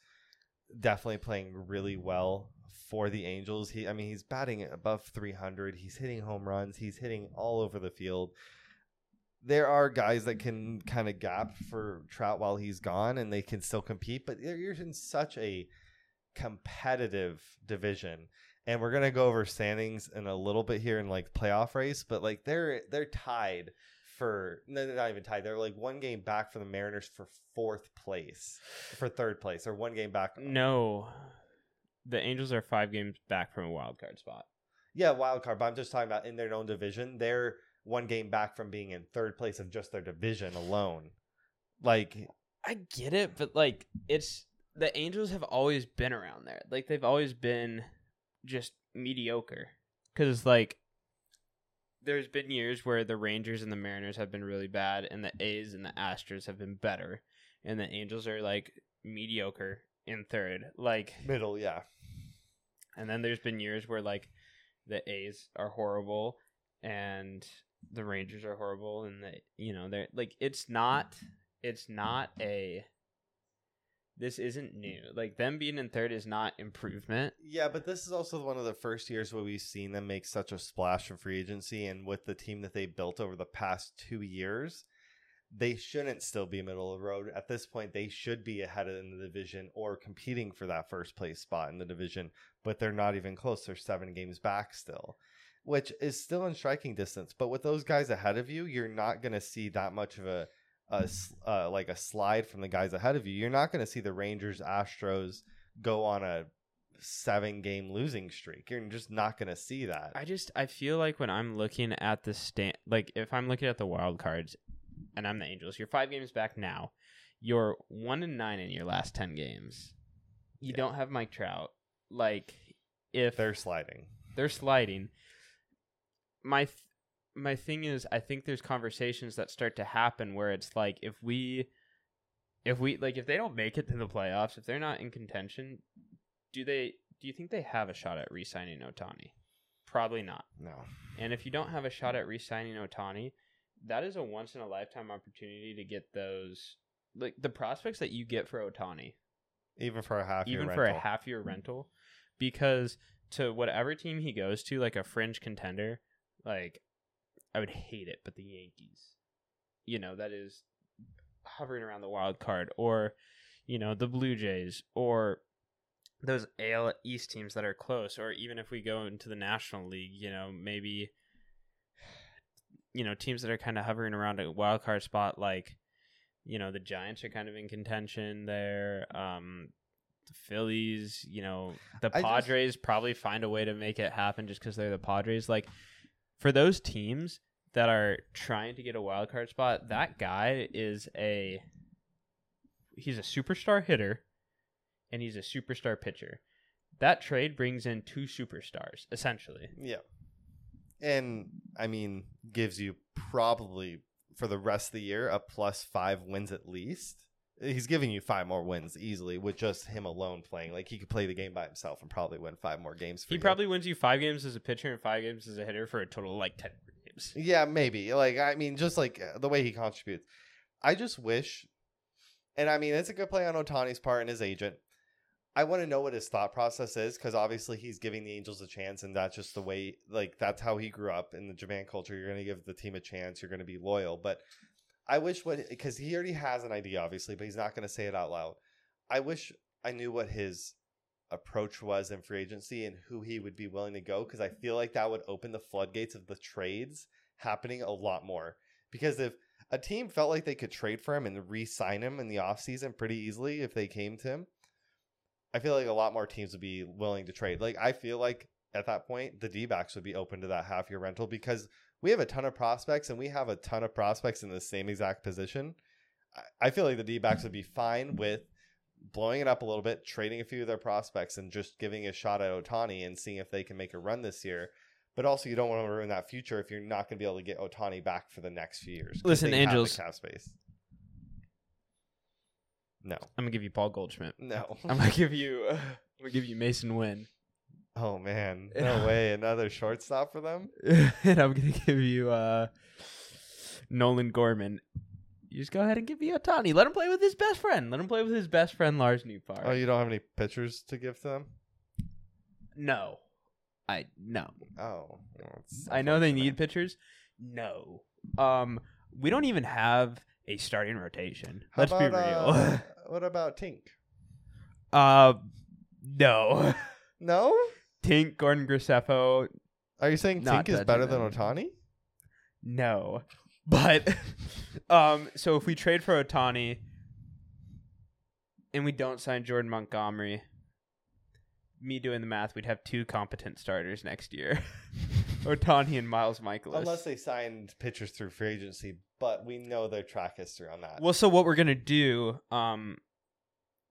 definitely playing really well for the Angels. He, I mean, he's batting above 300. He's hitting home runs. He's hitting all over the field there are guys that can kind of gap for Trout while he's gone and they can still compete, but you're in such a competitive division. And we're gonna go over standings in a little bit here in like playoff race, but like they're they're tied for no, they're not even tied. They're like one game back from the Mariners for fourth place, for third place, or one game back. No. The Angels are 5 games back from a wild card spot. Yeah, wild card. But I'm just talking about in their own division. They're one game back from being in third place of just their division alone. Like I get it, but like it's the Angels have always been around there. Like they've always been just mediocre. Cuz like there's been years where the Rangers and the Mariners have been really bad and the A's and the Astros have been better and the Angels are like mediocre in third. Like middle, yeah. and then there's been years where like the A's are horrible and the Rangers are horrible and the you know they're like it's not it's not a this isn't new. Like them being in third is not improvement. Yeah, but this is also one of the first years where we've seen them make such a splash in free agency, and with the team that they built over the past two years, they shouldn't still be middle of the road. At this point, they should be ahead in the division or competing for that first place spot in the division, but they're not even close. They're seven games back still, which is still in striking distance. But with those guys ahead of you, you're not going to see that much of a, uh, like a slide from the guys ahead of you. You're not going to see the Rangers, Astros go on a seven game losing streak. You're just not going to see that. I just I feel like when I'm looking at the stand, like if I'm looking at the wild cards, and I'm the Angels, you're five games back now. You're one and nine in your last ten games. You Yeah. don't have Mike Trout. Like if They're sliding. they're sliding. My th- my thing is, I think there's conversations that start to happen where it's like if we, if we like if they don't make it to the playoffs, if they're not in contention, do they? Do you think they have a shot at re-signing Ohtani? Probably not. No. And if you don't have a shot at re-signing Ohtani, that is a once in a lifetime opportunity to get those like the prospects that you get for Ohtani Even for a half year even for rental. a half year rental because to whatever team he goes to like a fringe contender like i would hate it but the yankees you know that is hovering around the wild card or you know the blue jays or those AL East teams that are close or even if we go into the National League you know maybe you know teams that are kind of hovering around a wild card spot like you know the Giants are kind of in contention there. Um, the Phillies, you know, the I just- Padres probably find a way to make it happen just because they're the Padres. Like for those teams that are trying to get a wild card spot, that guy is a he's a superstar hitter and he's a superstar pitcher. That trade brings in two superstars essentially. Yeah. And I mean, gives you probably for the rest of the year a plus five wins at least. He's giving you five more wins easily with just him alone playing. Like he could play the game by himself and probably win five more games. For He you. probably wins you five games as a pitcher and five games as a hitter for a total of like ten games. Yeah, maybe. Like I mean, just like uh, the way he contributes. I just wish, and I mean, it's a good play on Ohtani's part and his agent. I want to know what his thought process is because obviously he's giving the Angels a chance, and that's just the way. Like that's how he grew up in the Japan culture. You're going to give the team a chance. You're going to be loyal. But I wish what because he already has an idea, obviously, but he's not going to say it out loud. I wish I knew what his approach was in free agency and who he would be willing to go because I feel like that would open the floodgates of the trades happening a lot more. Because if a team felt like they could trade for him and re-sign him in the offseason pretty easily if they came to him, I feel like a lot more teams would be willing to trade. Like I feel like at that point the D-backs would be open to that half year rental because we have a ton of prospects and we have a ton of prospects in the same exact position. I- I feel like the D-backs would be fine with blowing it up a little bit, trading a few of their prospects, and just giving a shot at Ohtani and seeing if they can make a run this year. But also, you don't want to ruin that future if you're not going to be able to get Ohtani back for the next few years. Listen, they have the Angels- cap space. No, I'm gonna give you Paul Goldschmidt. no. [LAUGHS] I'm gonna give you. [LAUGHS] I'm gonna give you Masyn Winn, oh man, [LAUGHS] no way! Another shortstop for them. [LAUGHS] and I'm gonna give you uh, Nolan Gorman. You just go ahead and give me Ohtani. Let him play with his best friend. Let him play with his best friend Lars Nootbaar. Oh, you don't have any pitchers to give to them? no, I no. Oh, I know they need pitchers. No, um, we don't even have a starting rotation. How Let's be real. uh, [LAUGHS] what about Tink? uh, no. No. Tink, Gordon Graceffo, Are you saying Not Tink is touching better than them. Ohtani? No. [LAUGHS] But [LAUGHS] um so if we trade for Ohtani and we don't sign Jordan Montgomery, me doing the math, we'd have two competent starters next year. [LAUGHS] Ohtani and Miles Mikolas. Unless they signed pitchers through free agency, but we know their track history on that. well, so what we're gonna do, um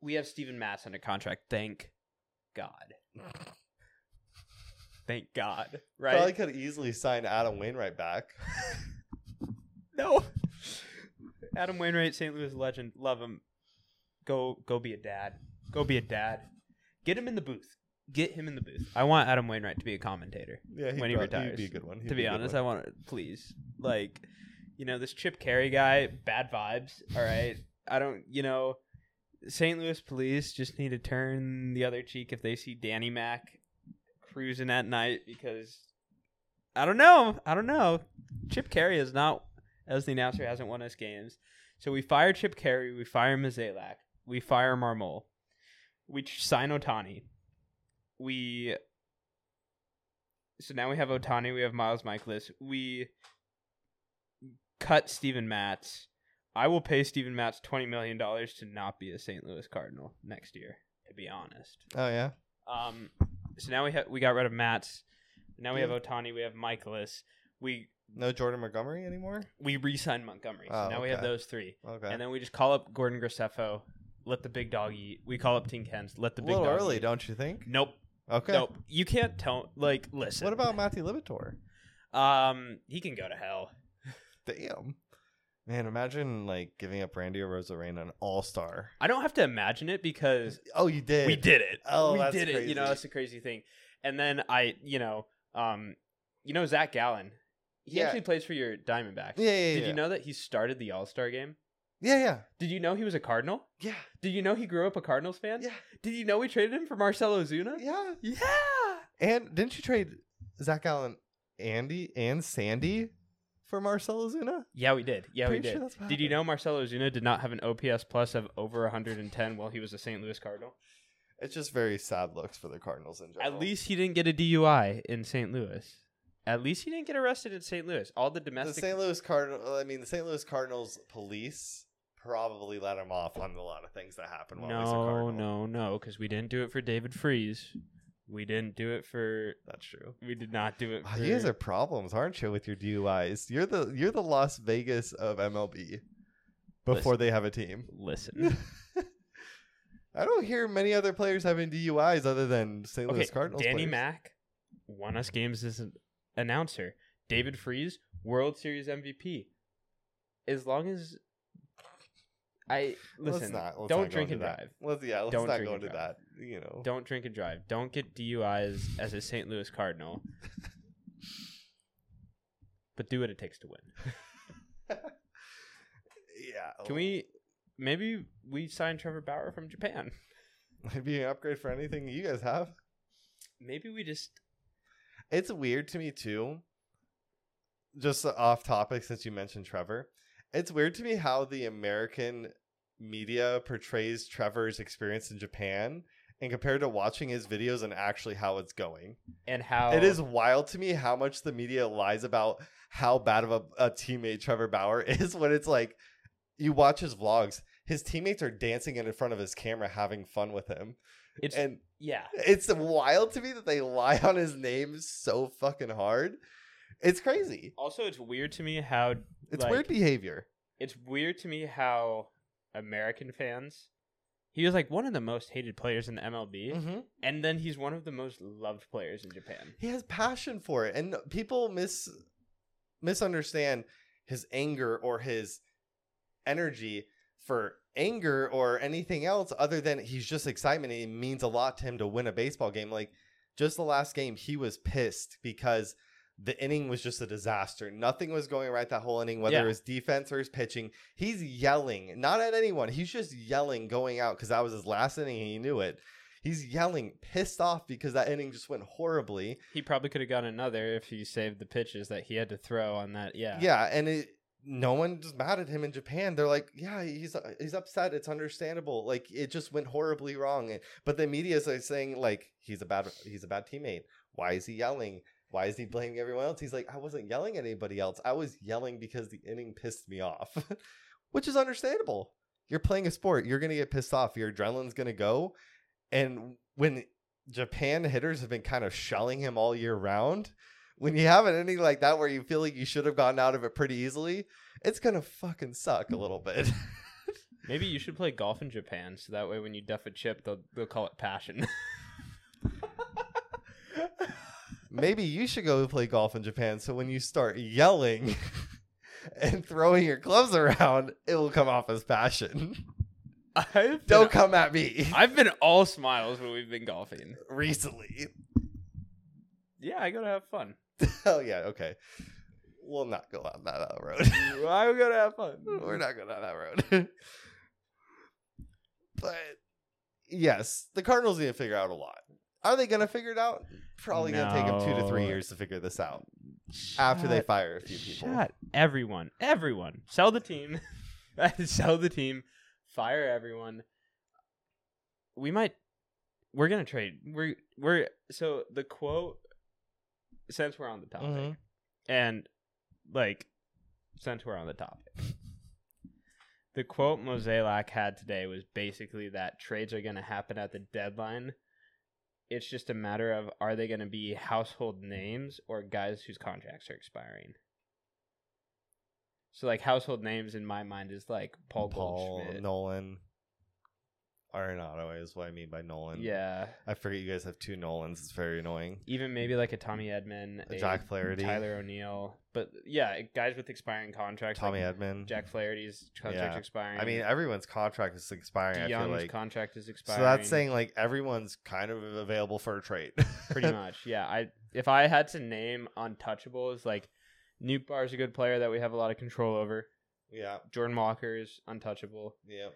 we have Steven Matz under contract, thank God. Thank God. Right? Probably could easily sign Adam Wainwright back. [LAUGHS] No. Adam Wainwright, St. Louis legend. Love him. Go go be a dad. Go be a dad. Get him in the booth. Get him in the booth. I want Adam Wainwright to be a commentator. Yeah, he'd When he retires, he'd be a good one. He'd to be good honest. I want to please. Like, you know, this Chip Caray guy, bad vibes. All right. I don't, you know, St. Louis police just need to turn the other cheek if they see Danny Mac cruising at night because I don't know. I don't know. Chip Caray is not, as the announcer, hasn't won us games. So we fire Chip Caray, we fire Mozeliak, we fire Marmol, we sign Ohtani. We so now we have Ohtani, we have Miles Mikolas. We cut Steven Matz. I will pay Steven Matz twenty million dollars to not be a St. Louis Cardinal next year. To be honest, Oh yeah. Um, so now we have we got rid of Matz. Now we have Ohtani. We have Mikolas. We No Jordan Montgomery anymore. we re-signed Montgomery. So Oh, now we have okay. those three, Okay. and then we just call up Gordon Graceffo. Let the big dog eat. We call up Tink Hence. Let the a big little dog early, eat. don't you think? Nope. Okay. Nope. You can't tell. Like, listen. What about Matthew Liberatore? Um, he can go to hell. Damn. Man, imagine like giving up Randy Arozarena an all star. I don't have to imagine it because [LAUGHS] Oh, you did. we did it. Oh, we that's did it. You know, that's the crazy thing. And then I, you know, um, you know Zac Gallen. He Yeah. actually plays for your Diamondbacks. Yeah, yeah, Did yeah. you know that he started the All Star game? Yeah, yeah, Did you know he was a Cardinal? yeah, Did you know he grew up a Cardinals fan? yeah, Did you know we traded him for Marcell Ozuna? yeah. Yeah. And didn't you trade Zac Gallen, Andy, and Sandy for Marcell Ozuna? Yeah, we did. Yeah, we Pretty sure did. that's Did you know Marcell Ozuna did not have an OPS plus of over 110 while he was a St. Louis Cardinal? It's just very sad looks for the Cardinals in general. At least he didn't get a DUI in St. Louis. At least he didn't get arrested in St. Louis. All the the domestic St. Louis Cardinal. I mean, the St. Louis Cardinals police probably let him off on a lot of things that happened while he was a No, no, no, because we didn't do it for David Freese. We didn't do it for. that's true. We did not do it. Wow, For, you guys are problems, aren't you, with your DUIs? You're the you're the Las Vegas of MLB before Listen. they have a team. Listen, [LAUGHS] I don't hear many other players having DUIs other than St. Louis okay. Cardinals. Danny players. Mack won us games as an announcer. David Freese, World Series MVP. As long as I Let's listen, not- let's don't not drink and that. drive. Let's yeah, let's Don't not go into that. You know, Don't drink and drive. Don't get DUIs as a St. Louis Cardinal. but do what it takes to win. [LAUGHS] yeah. Can we maybe we sign Trevor Bauer from Japan? [LAUGHS] maybe an upgrade for anything you guys have? Maybe we just It's weird to me too. Just off topic, since you mentioned Trevor, it's weird to me how the American media portrays Trevor's experience in Japan and compared to watching his videos and actually how it's going. and how It is wild to me how much the media lies about how bad of a, a teammate Trevor Bauer [LAUGHS] is when it's like you watch his vlogs, his teammates are dancing in front of his camera having fun with him. It's and yeah. it's wild to me that they lie on his name so fucking hard. It's crazy. Also, it's weird to me how It's like, weird behavior. It's weird to me how American fans. He was like one of the most hated players in the MLB, Mm-hmm. and then he's one of the most loved players in Japan. He has passion for it, and people mis misunderstand his anger or his energy for anger or anything else other than he's just excitement. It means a lot to him to win a baseball game. Like just the last game, he was pissed because the inning was just a disaster. Nothing was going right that whole inning, whether Yeah. it was defense or his pitching. He's yelling, not at anyone. He's just yelling going out because that was his last inning and he knew it. He's yelling, pissed off because that inning just went horribly. He probably could have gotten another if he saved the pitches that he had to throw on that. Yeah, Yeah, and it no one's mad at him in Japan. They're like, yeah, he's he's upset. It's understandable. Like it just went horribly wrong. But the media is like saying like he's a bad he's a bad teammate. Why is he yelling? Why is he blaming everyone else? He's like, I wasn't yelling at anybody else. I was yelling because the inning pissed me off, [LAUGHS] which is understandable. You're playing a sport. You're gonna get pissed off. Your adrenaline's gonna go, and when Japan hitters have been kind of shelling him all year round, when you have an inning like that where you feel like you should have gotten out of it pretty easily, it's gonna fucking suck a little bit. [LAUGHS] maybe you should play golf in Japan, so that way when you duff a chip, they'll they'll call it passion. [LAUGHS] Maybe you should go play golf in Japan so when you start yelling [LAUGHS] and throwing your clubs around, it will come off as passion. I've Don't been, come at me. I've been all smiles when we've been golfing. Recently. Yeah, I gotta have fun. Hell [LAUGHS] oh, yeah, okay. We'll not go on that road. [LAUGHS] I'm gonna have fun. We're not going on that road. but yes, the Cardinals need to figure out a lot. Are they going to figure it out? Probably going to take them two to three years to figure this out after they fire a few people. Shut everyone, everyone. Sell the team. [LAUGHS] Sell the team. Fire everyone. We might. We're gonna trade. We're we're so the quote. Since we're on the topic, Mhm. and like, since we're on the topic, the quote Mozeliak had today was basically that trades are gonna happen at the deadline. It's just a matter of are they going to be household names or guys whose contracts are expiring. So like household names in my mind is like Paul, Paul Goldschmidt. Nolan. Arenado is what I mean by Nolan. Yeah, I forget you guys have two Nolans. It's very annoying. even maybe like a Tommy Edman, A a Jack Flaherty. Tyler O'Neill, but yeah, guys with expiring contracts. Tommy like Edman. Jack Flaherty's contract Yeah. expiring. I mean, everyone's contract is expiring. DeJong's like contract is expiring. so that's saying like everyone's kind of available for a trade. [LAUGHS] pretty much. Yeah, I if I had to name untouchables, like Nootbaar is a good player that we have a lot of control over. yeah, Jordan Walker is untouchable. yeah.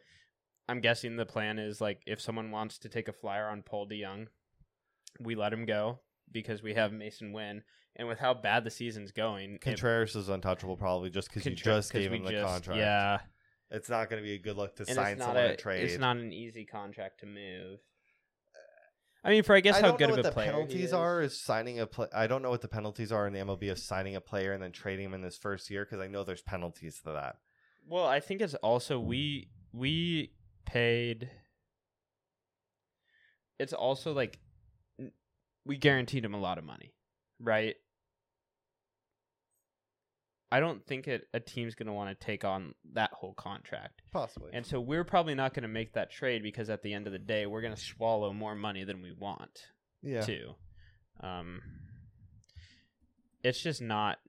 I'm guessing the plan is like if someone wants to take a flyer on Paul DeJong, we let him go because we have Masyn Winn. And with how bad the season's going, Contreras is untouchable probably just because you just gave him the just- contract. Yeah, it's not going to be a good look to and sign someone a, to trade. it's not an easy contract to move. I mean, for I guess I how good of a the player penalties is. are. Is signing a play? I don't know what the penalties are in the MLB of signing a player and then trading him in this first year because I know there's penalties to that. Well, I think it's also we we paid. It's also like we guaranteed him a lot of money, right? I don't think it, a team's going to want to take on that whole contract. Possibly. And so we're probably not going to make that trade because at the end of the day, we're going to swallow more money than we want yeah. too. Um, it's just not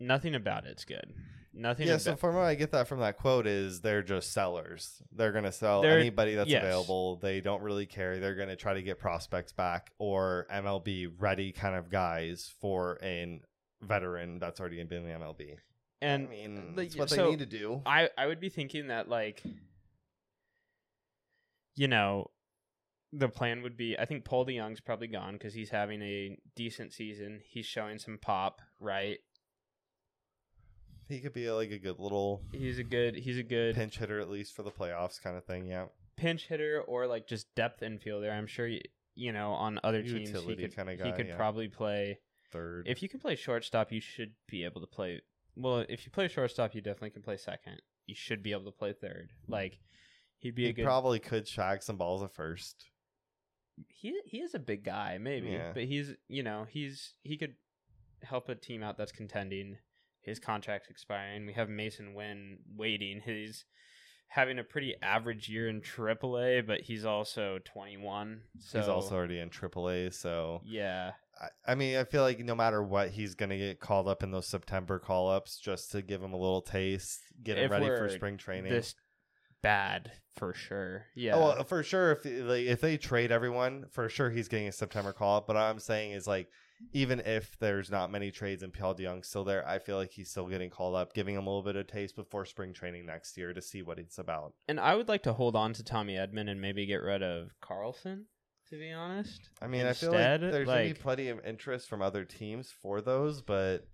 nothing about it's good. Nothing. Yeah, so from what I get that from that quote is they're just sellers. They're gonna sell They're- anybody that's yes. available. They don't really care. They're gonna try to get prospects back or MLB ready kind of guys for an veteran that's already been in the MLB. and I mean, like, that's what so- they need to do. I I would be thinking that like you know the plan would be I think Paul DeJong's probably gone because he's having a decent season. He's showing some pop, right? He could be like a good little He's a good he's a good pinch hitter at least for the playoffs kind of thing. Yeah, pinch hitter or like just depth infielder. I'm sure you, you know on other teams he Utility could kinda he guy, could yeah. probably play. third. If you can play shortstop, you should be able to play. Well, if you play shortstop, you definitely can play second. You should be able to play third. Like he'd be he a good. probably could shag some balls at first. he he is a big guy, maybe, Yeah. but he's you know he's he could help a team out that's contending. His contract's expiring. We have Masyn Winn waiting. He's having a pretty average year in AAA, but he's also 21. So He's also already in AAA, so yeah, I, I mean, I feel like no matter what, he's gonna get called up in those September call ups just to give him a little taste, get him If ready for spring training. this bad for sure. Yeah. Oh, well, for sure. If like, if they trade everyone, for sure he's getting a September call up. But what I'm saying is like, even if there's not many trades and Paul DeJong's still there, I feel like he's still getting called up, giving him a little bit of taste before spring training next year to see what it's about. and I would like to hold on to Tommy Edman and maybe get rid of Carlson. To be honest, I mean, I feel like there's gonna be plenty of interest from other teams for those, but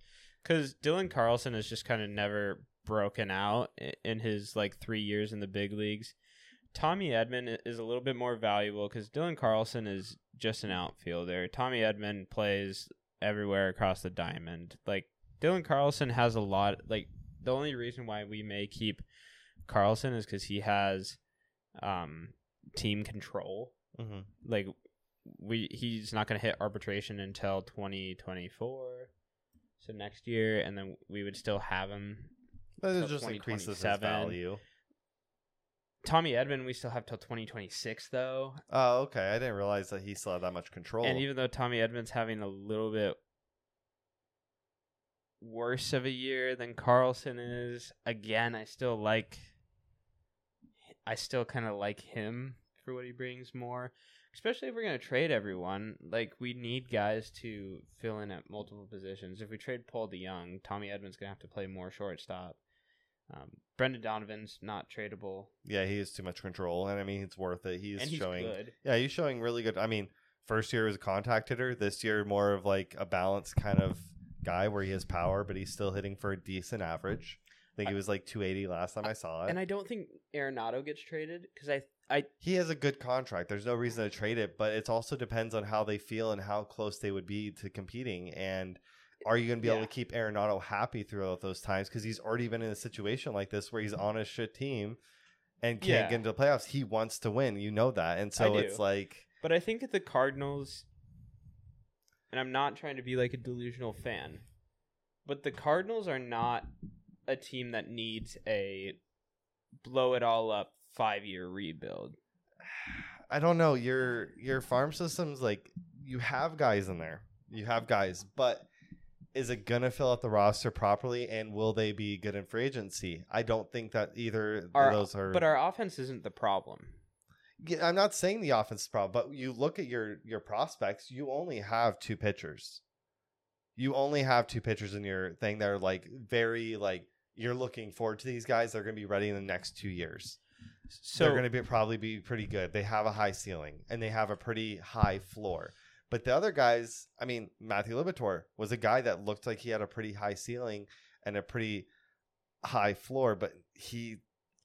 because Dylan Carlson has just kind of never broken out in his like three years in the big leagues. Tommy Edman is a little bit more valuable because Dylan Carlson is just an outfielder. Tommy Edman plays everywhere across the diamond. Like Dylan Carlson has a lot. Like the only reason why we may keep Carlson is because he has um, team control. mhm. Like we, he's not going to hit arbitration until twenty twenty four. So next year, and then we would still have him. that is just increases his value. Tommy Edman, we still have till 2026 though. Oh, okay. I didn't realize that he still had that much control. And even though Tommy Edman's having a little bit worse of a year than Carlson is, again, I still like I still kind of like him for what he brings more. Especially if we're going to trade everyone, like we need guys to fill in at multiple positions. If we trade Paul DeJong, Tommy Edman's going to have to play more shortstop. Um, Brendan Donovan's not tradable, yeah, he has too much control, and I mean, it's worth it. He's, he's showing. good. Yeah, he's showing really good. I mean, first year was a contact hitter. This year, more of like a balanced kind of guy where he has power, but he's still hitting for a decent average. I think he was like 280 last time I saw it. And I don't think Arenado gets traded because I I he has a good contract. There's no reason to trade it, but it also depends on how they feel and how close they would be to competing. And are you going to be able to keep Arenado happy throughout those times? Because he's already been in a situation like this where he's mm-hmm. on a shit team and can't Yeah. get into the playoffs. He wants to win. You know that. And so it's like, But I think the Cardinals, and I'm not trying to be like a delusional fan, but the Cardinals are not a team that needs a blow it all up five year rebuild. [SIGHS] I don't know. Your your farm system's like you have guys in there. You have guys, but is it gonna fill out the roster properly and will they be good in free agency? I don't think that either Our- of those are But our offense isn't the problem. Yeah, I'm not saying the offense is problem, but you look at your your prospects, you only have two pitchers. You only have two pitchers in your thing that are like very like you're looking forward to these guys. They're going to be ready in the next two years. So they're going to be probably be pretty good. They have a high ceiling and they have a pretty high floor. But the other guys, I mean, Matthew Liberatore was a guy that looked like he had a pretty high ceiling and a pretty high floor, but he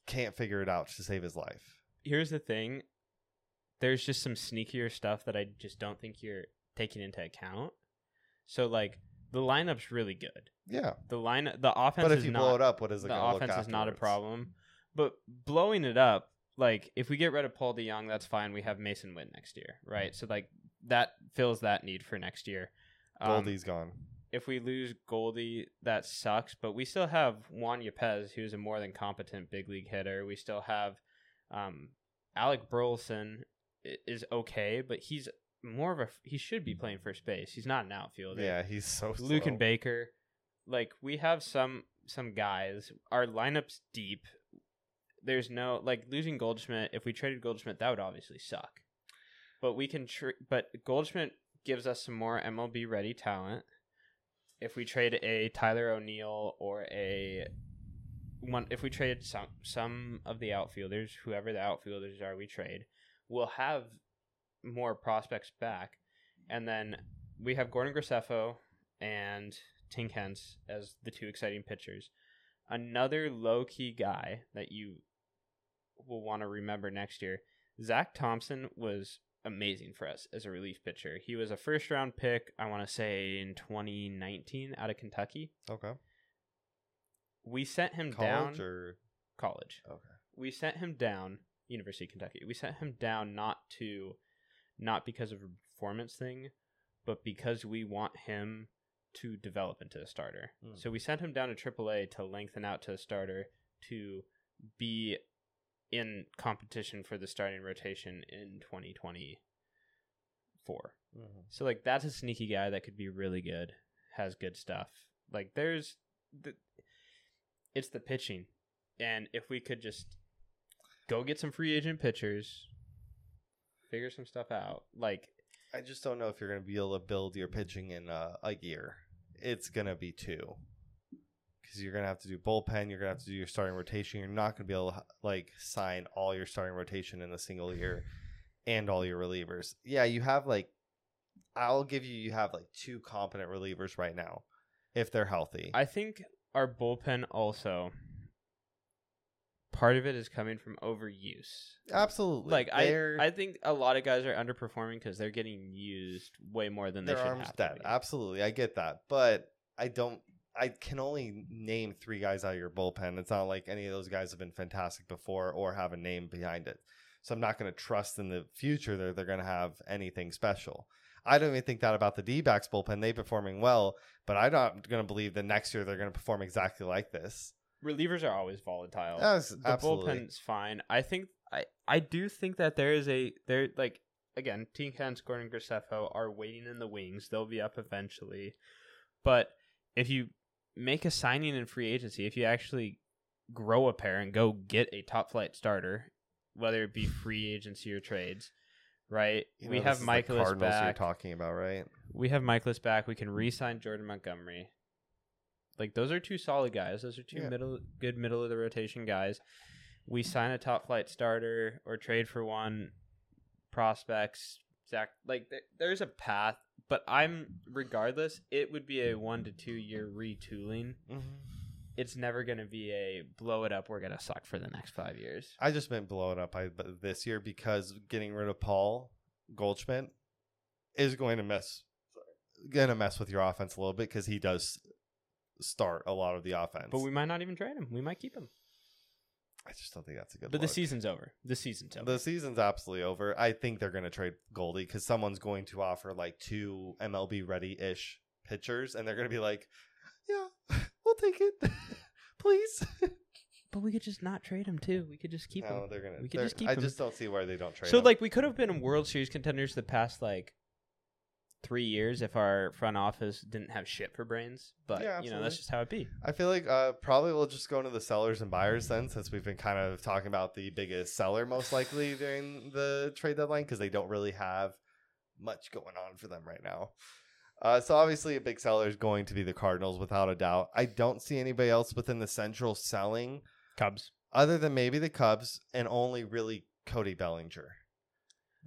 can't figure it out to save his life. here's the thing there's just some sneakier stuff that I just don't think you're taking into account. So like the lineup's really good. Yeah, The line the offense but if you not blow it up, what is it the offense is not a problem. But blowing it up, like if we get rid of Paul DeJong, that's fine. We have Masyn Winn next year, right? So like that fills that need for next year. Um, Goldie's gone. if we lose Goldie, that sucks. But we still have Juan Yepez, who's a more than competent big league hitter. We still have um, Alec Burleson is okay, but he's more of a he should be playing first base. He's not an outfielder. Yeah, he's so Luke slow. and Baker, like we have some some guys. Our lineup's deep. There's no like losing Goldschmidt. If we traded Goldschmidt, that would obviously suck. But we can. Tr- but Goldschmidt gives us some more MLB ready talent. If we trade a Tyler O'Neill or a one, if we trade some some of the outfielders, whoever the outfielders are, we trade, we'll have more prospects back, and then we have Gordon Graceffo and Tink Hence as the two exciting pitchers. Another low key guy that you will want to remember next year. Zack Thompson was amazing for us as a relief pitcher. He was a first round pick, I want to say in 2019 out of Kentucky. Okay. We sent him College down or college. okay. We sent him down University of Kentucky. We sent him down not to not because of a performance thing, but because we want him to develop into a starter. Mm. So we sent him down to AAA to lengthen out to a starter to be in competition for the starting rotation in 2024. Mhm. So like that's a sneaky guy that could be really good, has good stuff. Like there's the it's the pitching. And if we could just go get some free agent pitchers, figure some stuff out. Like I just don't know if you're going to be able to build your pitching in uh, a year. It's going to be two. Because you're going to have to do bullpen. You're going to have to do your starting rotation. You're not going to be able to like sign all your starting rotation in a single year and all your relievers. Yeah, you have like, I'll give you, you have like two competent relievers right now if they're healthy. I think our bullpen also part of it is coming from overuse. Absolutely. Like I, They're- I think a lot of guys are underperforming because they're getting used way more than they should arms have. to dead. be. Absolutely, I get that, but I don't. I can only name three guys out of your bullpen. It's not like any of those guys have been fantastic before or have a name behind it. So I'm not going to trust in the future that they're going to have anything special. I don't even think that about the D-backs bullpen. they're performing well, but I'm not going to believe that next year they're going to perform exactly like this. Relievers are always volatile. Yes, the absolutely. bullpen's fine. I think I I do think that there is a there like again, Kent, Gordon Graceffo are waiting in the wings. They'll be up eventually. But if you make a signing in free agency, if you actually grow a pair and go get a top flight starter, whether it be [SIGHS] free agency or trades, right? You we know, have this is the Mikolas Cardinals you're talking about, right? we have Mikolas back. We can re-sign Jordan Montgomery. Like those are two solid guys. Those are two Yeah. middle, good middle of the rotation guys. We sign a top flight starter or trade for one. Prospects, Zach. Like th- there's a path, but I'm regardless. It would be a one to two year retooling. Mm-hmm. It's never gonna be a blow it up. We're gonna suck for the next five years. I just meant blow it up I, this year because getting rid of Paul Goldschmidt is going to mess going to mess with your offense a little bit because he does start a lot of the offense. But we might not even trade him. We might keep him. I just don't think that's a good. But look. the season's over. The season's over. The season's absolutely over. I think they're going to trade Goldie because someone's going to offer like two MLB ready ish pitchers, and they're going to be like, "Yeah, [LAUGHS] we'll take it, [LAUGHS] please." [LAUGHS] but we could just not trade him too. We could just keep no, him. they're going to. We could just keep I him. just don't see why they don't trade. So him. like we could have been World Series contenders the past like three years if our front office didn't have shit for brains. But Yeah, you know that's just how it be. I feel like uh, probably we'll just go into the sellers and buyers then, since we've been kind of talking about the biggest seller most likely [LAUGHS] during the trade deadline because they don't really have much going on for them right now. Uh, so obviously, a big seller is going to be the Cardinals without a doubt. I don't see anybody else within the Central selling Cubs. other than maybe the Cubs and only really Cody Bellinger.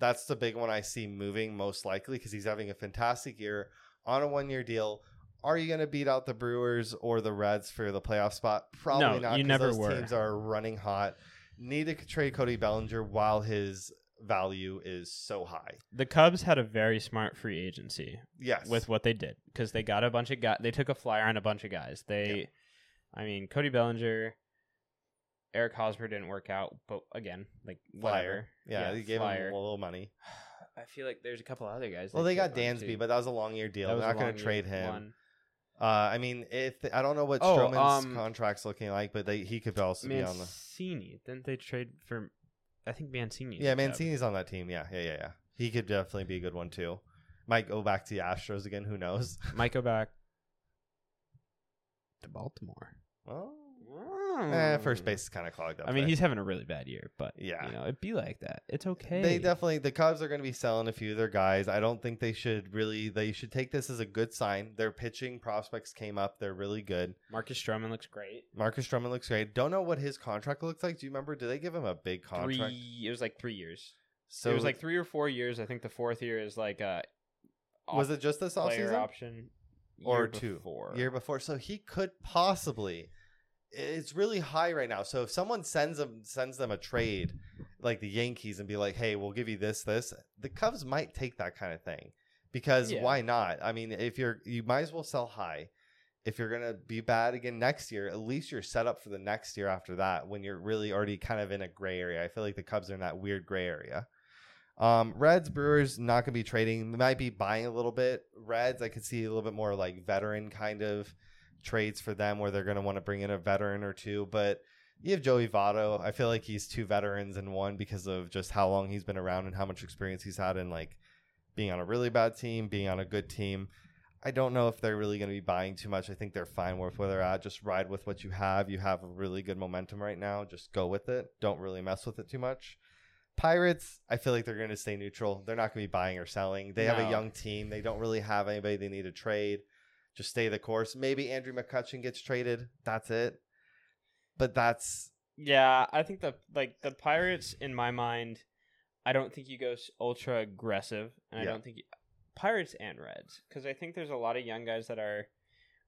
That's the big one I see moving most likely because he's having a fantastic year on a one year deal. Are you going to beat out the Brewers or the Reds for the playoff spot? Probably No, not. you never those were. teams are running hot. Need to trade Cody Bellinger while his value is so high. The Cubs had a very smart free agency Yes. with what they did because they got a bunch of guys. They took a flyer on a bunch of guys. They, I mean, Cody Bellinger, Eric Hosmer didn't work out, but again, like Flyer. whatever. Yeah, he gave Flyer. him a little money. [SIGHS] I feel like there's a couple other guys. Well, they got Dansby, but that was a long year deal. That They're not going to trade him. one. Uh, I mean, if I don't know what Oh, Stroman's um, contract's looking like, but they, he could also be on the. Mancini. Didn't they trade for? I think Mancini. Yeah, Mancini's on that team. Yeah, yeah, yeah, yeah. He could definitely be a good one too. Might go back to the Astros again. Who knows? Might go back [LAUGHS] to Baltimore. Well, eh, first base is kind of clogged up. I mean, there. he's having a really bad year, but Yeah. you know, it'd be like that. It's okay. They definitely the Cubs are going to be selling a few of their guys. I don't think they should really. They should take this as a good sign. Their pitching prospects came up. They're really good. Marcus Stroman looks great. Marcus Stroman looks great. Don't know what his contract looks like. Do you remember? Did they give him a big contract? Three. It was like three years. So it was like three or four years. I think the fourth year is like a was it just this offseason? option or two before. year before. So he could possibly. It's really high right now. So if someone sends them sends them a trade, like the Yankees, and be like, "Hey, we'll give you this, this," the Cubs might take that kind of thing because Yeah. why not? I mean, if you're you might as well sell high. If you're gonna be bad again next year, at least you're set up for the next year after that when you're really already kind of in a gray area. I feel like the Cubs are in that weird gray area. Um, Reds, Brewers, not gonna be trading. They might be buying a little bit. Reds, I could see a little bit more like veteran kind of trades for them, where they're gonna want to bring in a veteran or two. But you have Joey Votto. I feel like he's two veterans in one because of just how long he's been around and how much experience he's had in like being on a really bad team, being on a good team. I don't know if they're really going to be buying too much. I think they're fine with where they're at. Just ride with what you have. You have a really good momentum right now. Just go with it. Don't really mess with it too much. Pirates, I feel like they're going to stay neutral. They're not going to be buying or selling. They have a young team. They don't really have anybody they need to trade. Just stay the course. Maybe Andrew McCutchen gets traded. That's it. But that's Yeah, I think the like the Pirates in my mind, I don't think you go ultra aggressive, and I don't think you, Pirates and Reds because I think there's a lot of young guys that are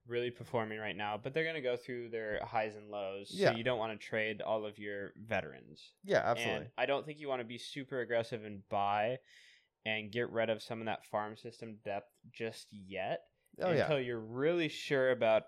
really performing right now, but they're gonna go through their highs and lows. Yeah. So you don't want to trade all of your veterans. yeah, absolutely. And I don't think you want to be super aggressive and buy and get rid of some of that farm system depth just yet oh yeah. until you're really sure about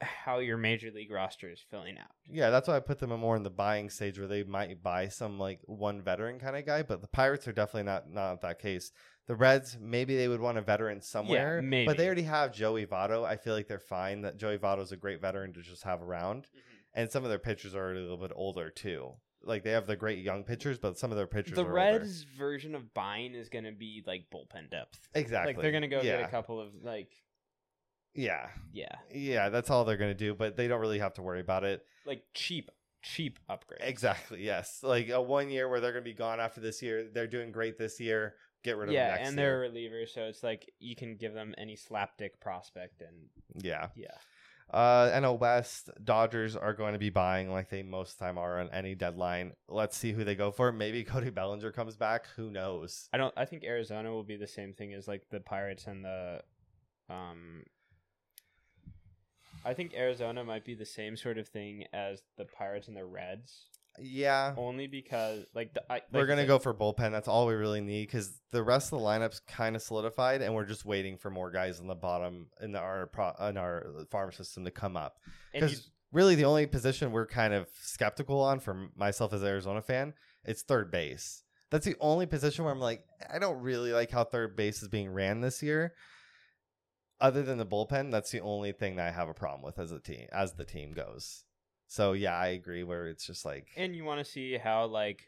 how your major league roster is filling out. Yeah, that's why I put them more in the buying stage where they might buy some like one veteran kind of guy, but the Pirates are definitely not not that case. The Reds, maybe they would want a veteran somewhere, maybe. but they already have Joey Votto. I feel like they're fine. That Joey Votto is a great veteran to just have around, mm-hmm. and some of their pitchers are a little bit older too. Like they have the great young pitchers, but some of their pitchers The are older. Reds version of buying is going to be like bullpen depth. exactly. Like they're going to go yeah. get a couple of like Yeah, yeah, yeah, that's all they're gonna do, but they don't really have to worry about it. like cheap cheap upgrade. Exactly. Yes, like a one year where they're gonna be gone after this year. They're doing great this year. Get rid of Yeah, them next and year. they're relievers, so it's like you can give them any slapdick prospect, and Yeah. yeah, Uh, NL West Dodgers are going to be buying like they most of the time are on any deadline. Let's see who they go for. Maybe [LAUGHS] Cody Bellinger comes back. Who knows? I don't. I think Arizona will be the same thing as like the Pirates and the, um. I think Arizona might be the same sort of thing as the Pirates and the Reds, Yeah. only because like the, I, we're gonna the- go for bullpen. That's all we really need because the rest of the lineup's kind of solidified, and we're just waiting for more guys on the bottom in the, our pro, in our farm system to come up. Because really the only position we're kind of skeptical on for myself as an Arizona fan, it's third base. That's the only position where I'm like, I don't really like how third base is being ran this year. Other than the bullpen, that's the only thing that I have a problem with as a team as the team goes. So yeah, I agree where it's just like And you want to see how like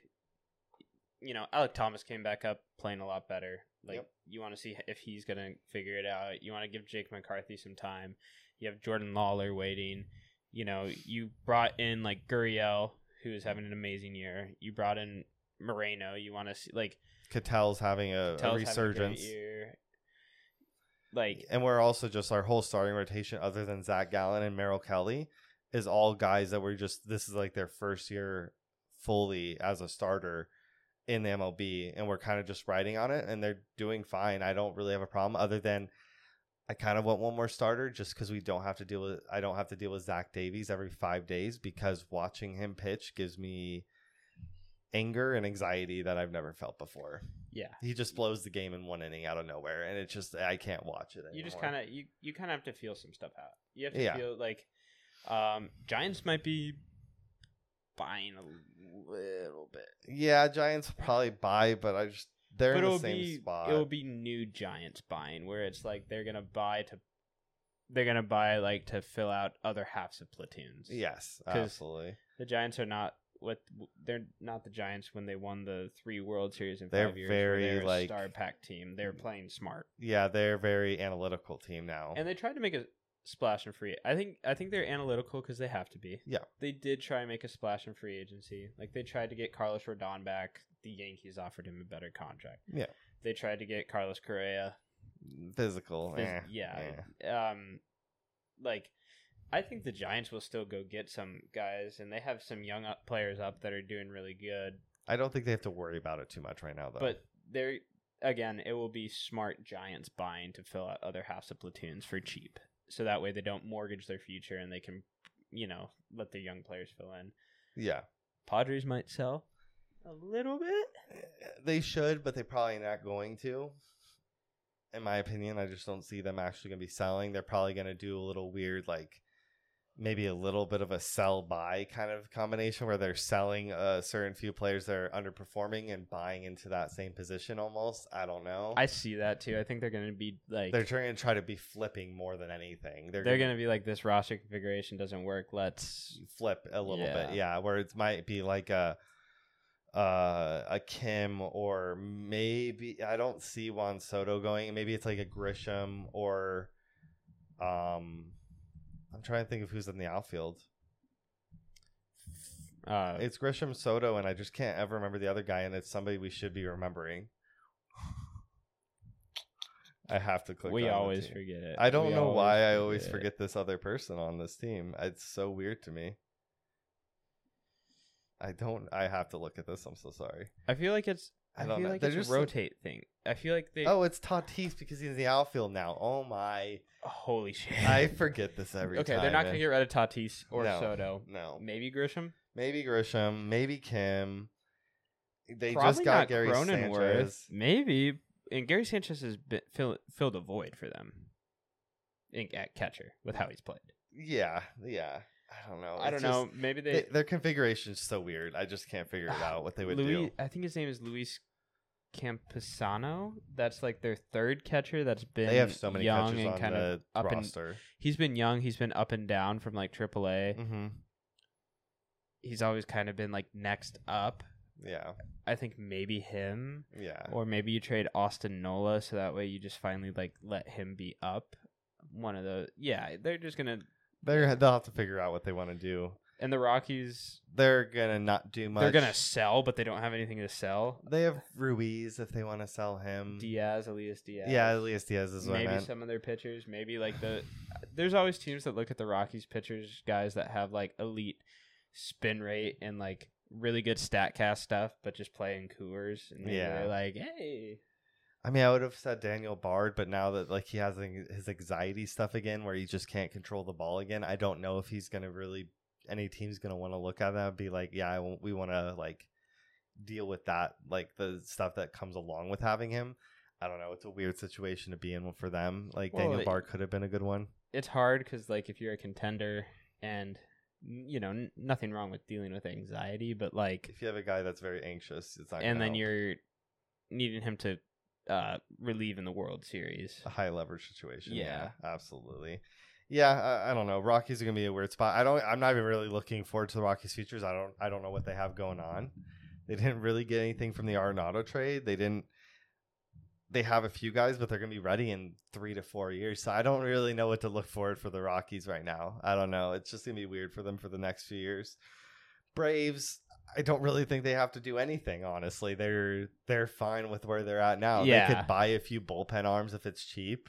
you know, Alek Thomas came back up playing a lot better. Like Yep. you want to see if he's going to figure it out. You want to give Jake McCarthy some time. You have Jordan Lawlar waiting. You know, you brought in like Gurriel who is having an amazing year. You brought in Moreno. You want to see like Cattell's having a, a Tell's having a resurgence. Like and we're also just our whole starting rotation, other than Zac Gallen and Merrill Kelly, is all guys that were just this is like their first year fully as a starter in the MLB, and we're kind of just riding on it, and they're doing fine. I don't really have a problem, other than I kind of want one more starter just because we don't have to deal with I don't have to deal with Zach Davies every five days because watching him pitch gives me anger and anxiety that I've never felt before. yeah. He just blows the game in one inning out of nowhere, and it's just I can't watch it. Anymore. You just kind of you you kind of have to feel some stuff out. You have to Yeah. feel like um Giants might be buying a little bit. Yeah, Giants will probably buy, but I just they're but in the same be spot. it'll be new Giants buying where it's like they're gonna buy to they're gonna buy like to fill out other halves of platoons. Yes, absolutely. the Giants are not what they're not the Giants when they won the three World Series in They're five years. very, they're a like- star pack team. They're playing smart, Yeah, they're very analytical team now. and they tried to make a splash in free. I think I think they're analytical because they have to be. Yeah. they did try and make a splash in free agency. Like they tried to get Carlos Rodon back. The Yankees offered him a better contract. Yeah. they tried to get Carlos Correa. Physical, Phys- eh, yeah. eh. Um, like I think the Giants will still go get some guys, and they have some young up players up that are doing really good. I don't think they have to worry about it too much right now, though. But they're again, it will be smart Giants buying to fill out other halves of platoons for cheap, so that way they don't mortgage their future and they can, you know, let their young players fill in. yeah, Padres might sell a little bit. Eh, they should, but they're probably not going to. In my opinion, I just don't see them actually going to be selling. They're probably going to do a little weird, like maybe a little bit of a sell buy kind of combination where they're selling a certain few players that are underperforming and buying into that same position almost. I don't know. I see that too. I think they're going to be like they're trying to try to be flipping more than anything. They're, they're going to be like this roster configuration doesn't work. Let's flip a little Yeah. bit, yeah, where it might be like a uh a Kim or maybe I don't see Juan Soto going. Maybe it's like a Grisham or um I'm trying to think of who's in the outfield. uh, It's Grisham Soto and I just can't ever remember the other guy and it's somebody we should be remembering. I have to click we always forget it. I don't We know why I always it. forget this other person on this team. It's so weird to me. I don't. I have to look at this. I'm so sorry. I feel like it's. I I, don't feel know. like it's just- a rotate thing. I feel like they. Oh, it's Tatis because he's in the outfield now. Oh my! holy shit! I forget this every okay, time. Okay, they're not gonna get rid of Tatis or No. Soto. No, Maybe Grisham. maybe Grisham, maybe Kim. They Probably just got not Gary Cronenworth. Sanchez. Maybe, and Gary Sanchez has been, fill, filled a void for them. In, at catcher with how he's played. Yeah, yeah. I don't know. I don't It's know. Maybe they. they, their configuration is so weird. I just can't figure it out what they would Louis, do. I think his name is Luis Campusano. That's like their third catcher. That's been They have so many young catchers and on kind the of up and roster. he's been young. He's been up and down from like AAA. mm-hmm. He's always kind of been like next up. Yeah, I think maybe him, yeah. or maybe you trade Austin Nola so that way you just finally like let him be up. One of the yeah, they're just gonna They're they'll have to figure out what they want to do. and the Rockies They're gonna not do much. they're gonna sell, but they don't have anything to sell. They have Ruiz if they want to sell him. Diaz, Elias Diaz. yeah, Elias Diaz is what I maybe meant. some of their pitchers, maybe like the. There's always teams that look at the Rockies pitchers, guys that have like elite spin rate and like really good Statcast stuff, but just playing Coors, and maybe Yeah. they're like, hey, I mean, I would have said Daniel Bard, but now that like he has his anxiety stuff again, where he just can't control the ball again, I don't know if he's gonna really any team's gonna want to look at that and be like, yeah, we want to like deal with that, like the stuff that comes along with having him. I don't know. It's a weird situation to be in for them. Like Well, Daniel Bard could have been a good one. it's hard because like if you're a contender and you know, n- nothing wrong with dealing with anxiety, but like, If you have a guy that's very anxious, it's not. and then help. you're needing him to uh relieve in the World Series. a high leverage situation. Yeah, Yeah. absolutely. Yeah, I, I don't know. Rockies are gonna be a weird spot. I don't. I'm not even really looking forward to the Rockies' futures. I don't. I don't know what they have going on. They didn't really get anything from the Arenado trade. They didn't. They have a few guys, but they're gonna be ready in three to four years. So I don't really know what to look forward for the Rockies right now. I don't know. It's just gonna be weird for them for the next few years. Braves. I don't really think they have to do anything. Honestly, they're they're fine with where they're at now. They could buy a few bullpen arms if it's cheap.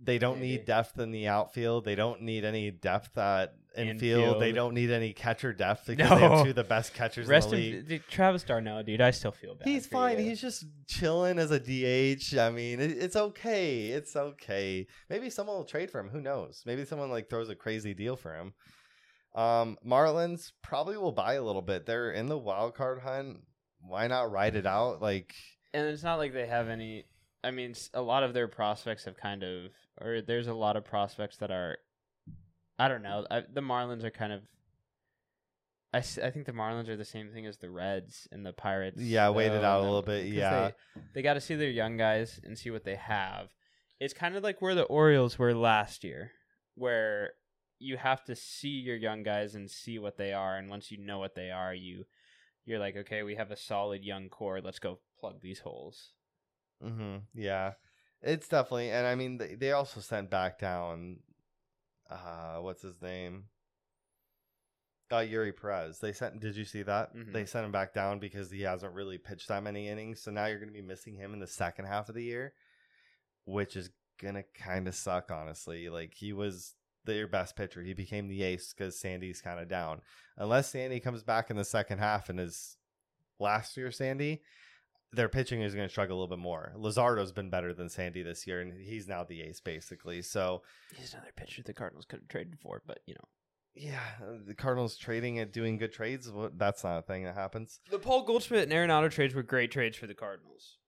They don't need depth in the outfield. They don't need any depth at infield. They don't need any catcher depth because they have No. two of the best catchers Rest in the league. dude, Travis d'Arnaud, dude. I still feel bad. He's fine. you. He's just chilling as a DH. I mean, it, it's okay. It's okay. Maybe someone will trade for him. Who knows? Maybe someone like throws a crazy deal for him. Um, Marlins probably will buy a little bit. They're in the wild card hunt. Why not ride it out? Like, and it's not like they have any. I mean, a lot of their prospects have kind of, or there's a lot of prospects that are, I don't know. I, the Marlins are kind of. I, I think the Marlins are the same thing as the Reds and the Pirates. Yeah, wait it out a little bit. yeah. they, they got to see their young guys and see what they have. It's kind of like where the Orioles were last year, where you have to see your young guys and see what they are, and once you know what they are, you you're like, okay, we have a solid young core. Let's go plug these holes. hmm yeah, it's definitely. And I mean, they, they also sent back down. Uh, what's his name? Uh, Eury Perez. They sent. Did you see that? Mhm. They sent him back down because he hasn't really pitched that many innings. So now you're going to be missing him in the second half of the year, which is gonna kind of suck. Honestly, like he was their best pitcher. He became the ace because Sandy's kind of down. Unless Sandy comes back in the second half and is last year Sandy, their pitching is going to struggle a little bit more. Luzardo's been better than Sandy this year, and he's now the ace basically. So He's another pitcher the Cardinals could have traded for, but you know. yeah, the Cardinals trading and doing good trades. well, That's not a thing that happens. The Paul Goldschmidt and Arenado trades were great trades for the Cardinals.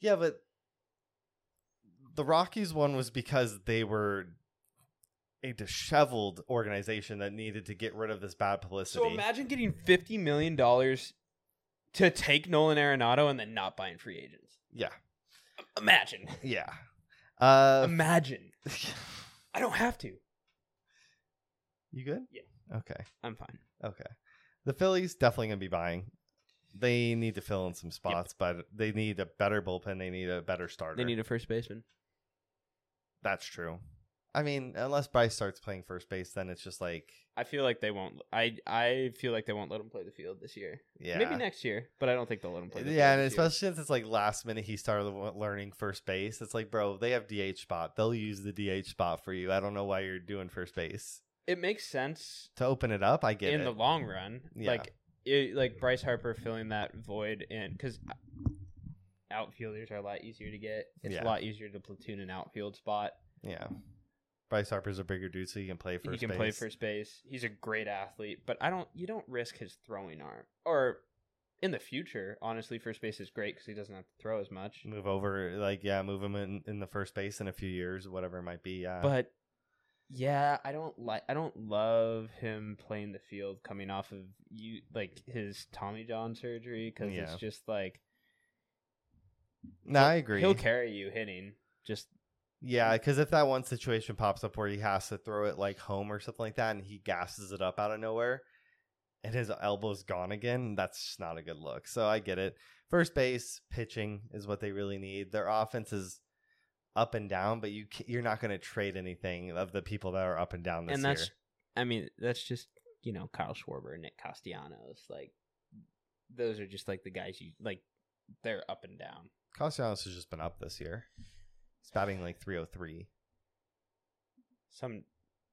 Yeah, but the Rockies one was because they were a disheveled organization that needed to get rid of this bad publicity. So imagine getting fifty million dollars to take Nolan Arenado and then not buying free agents. yeah, Imagine. yeah. Uh, Imagine. [LAUGHS] I don't have to. you good? Yeah. Okay. I'm fine. Okay. The Phillies definitely gonna be buying. They need to fill in some spots, but they need a better bullpen. They need a better starter. They need a first baseman. That's true. I mean, unless Bryce starts playing first base, then it's just like, I feel like they won't. I I feel like they won't let him play the field this year. yeah, Maybe next year, but I don't think they'll let him play. The yeah, and this year. especially since it's like last minute he started learning first base. It's like, bro, they have DH spot. They'll use the DH spot for you. I don't know why you're doing first base it makes sense to open it up. I get in it. the long run. Yeah. Like it, like Bryce Harper filling that void in because outfielders are a lot easier to get. It's Yeah. a lot easier to platoon an outfield spot. yeah, Bryce Harper's a bigger dude, so he can play first. he can base. play first base. He's a great athlete, but I don't. You don't risk his throwing arm. Or in the future, honestly, first base is great because he doesn't have to throw as much. Move over, like yeah, move him in in the first base in a few years, whatever it might be. Yeah, But yeah, I don't like. I don't love him playing the field coming off of you like his Tommy John surgery because Yeah. it's just like no, I agree. he'll carry you hitting. Just Yeah, because if that one situation pops up where he has to throw it like home or something like that, and he gasses it up out of nowhere, and his elbow's gone again, that's just not a good look. So I get it. First base pitching is what they really need. Their offense is up and down, but you you're not going to trade anything of the people that are up and down this and that's. year. I mean, that's just you know Kyle Schwarber, Nick Castellanos, like those are just like the guys you like. They're up and down. Castellanos has just been up this year. He's batting like 303. Some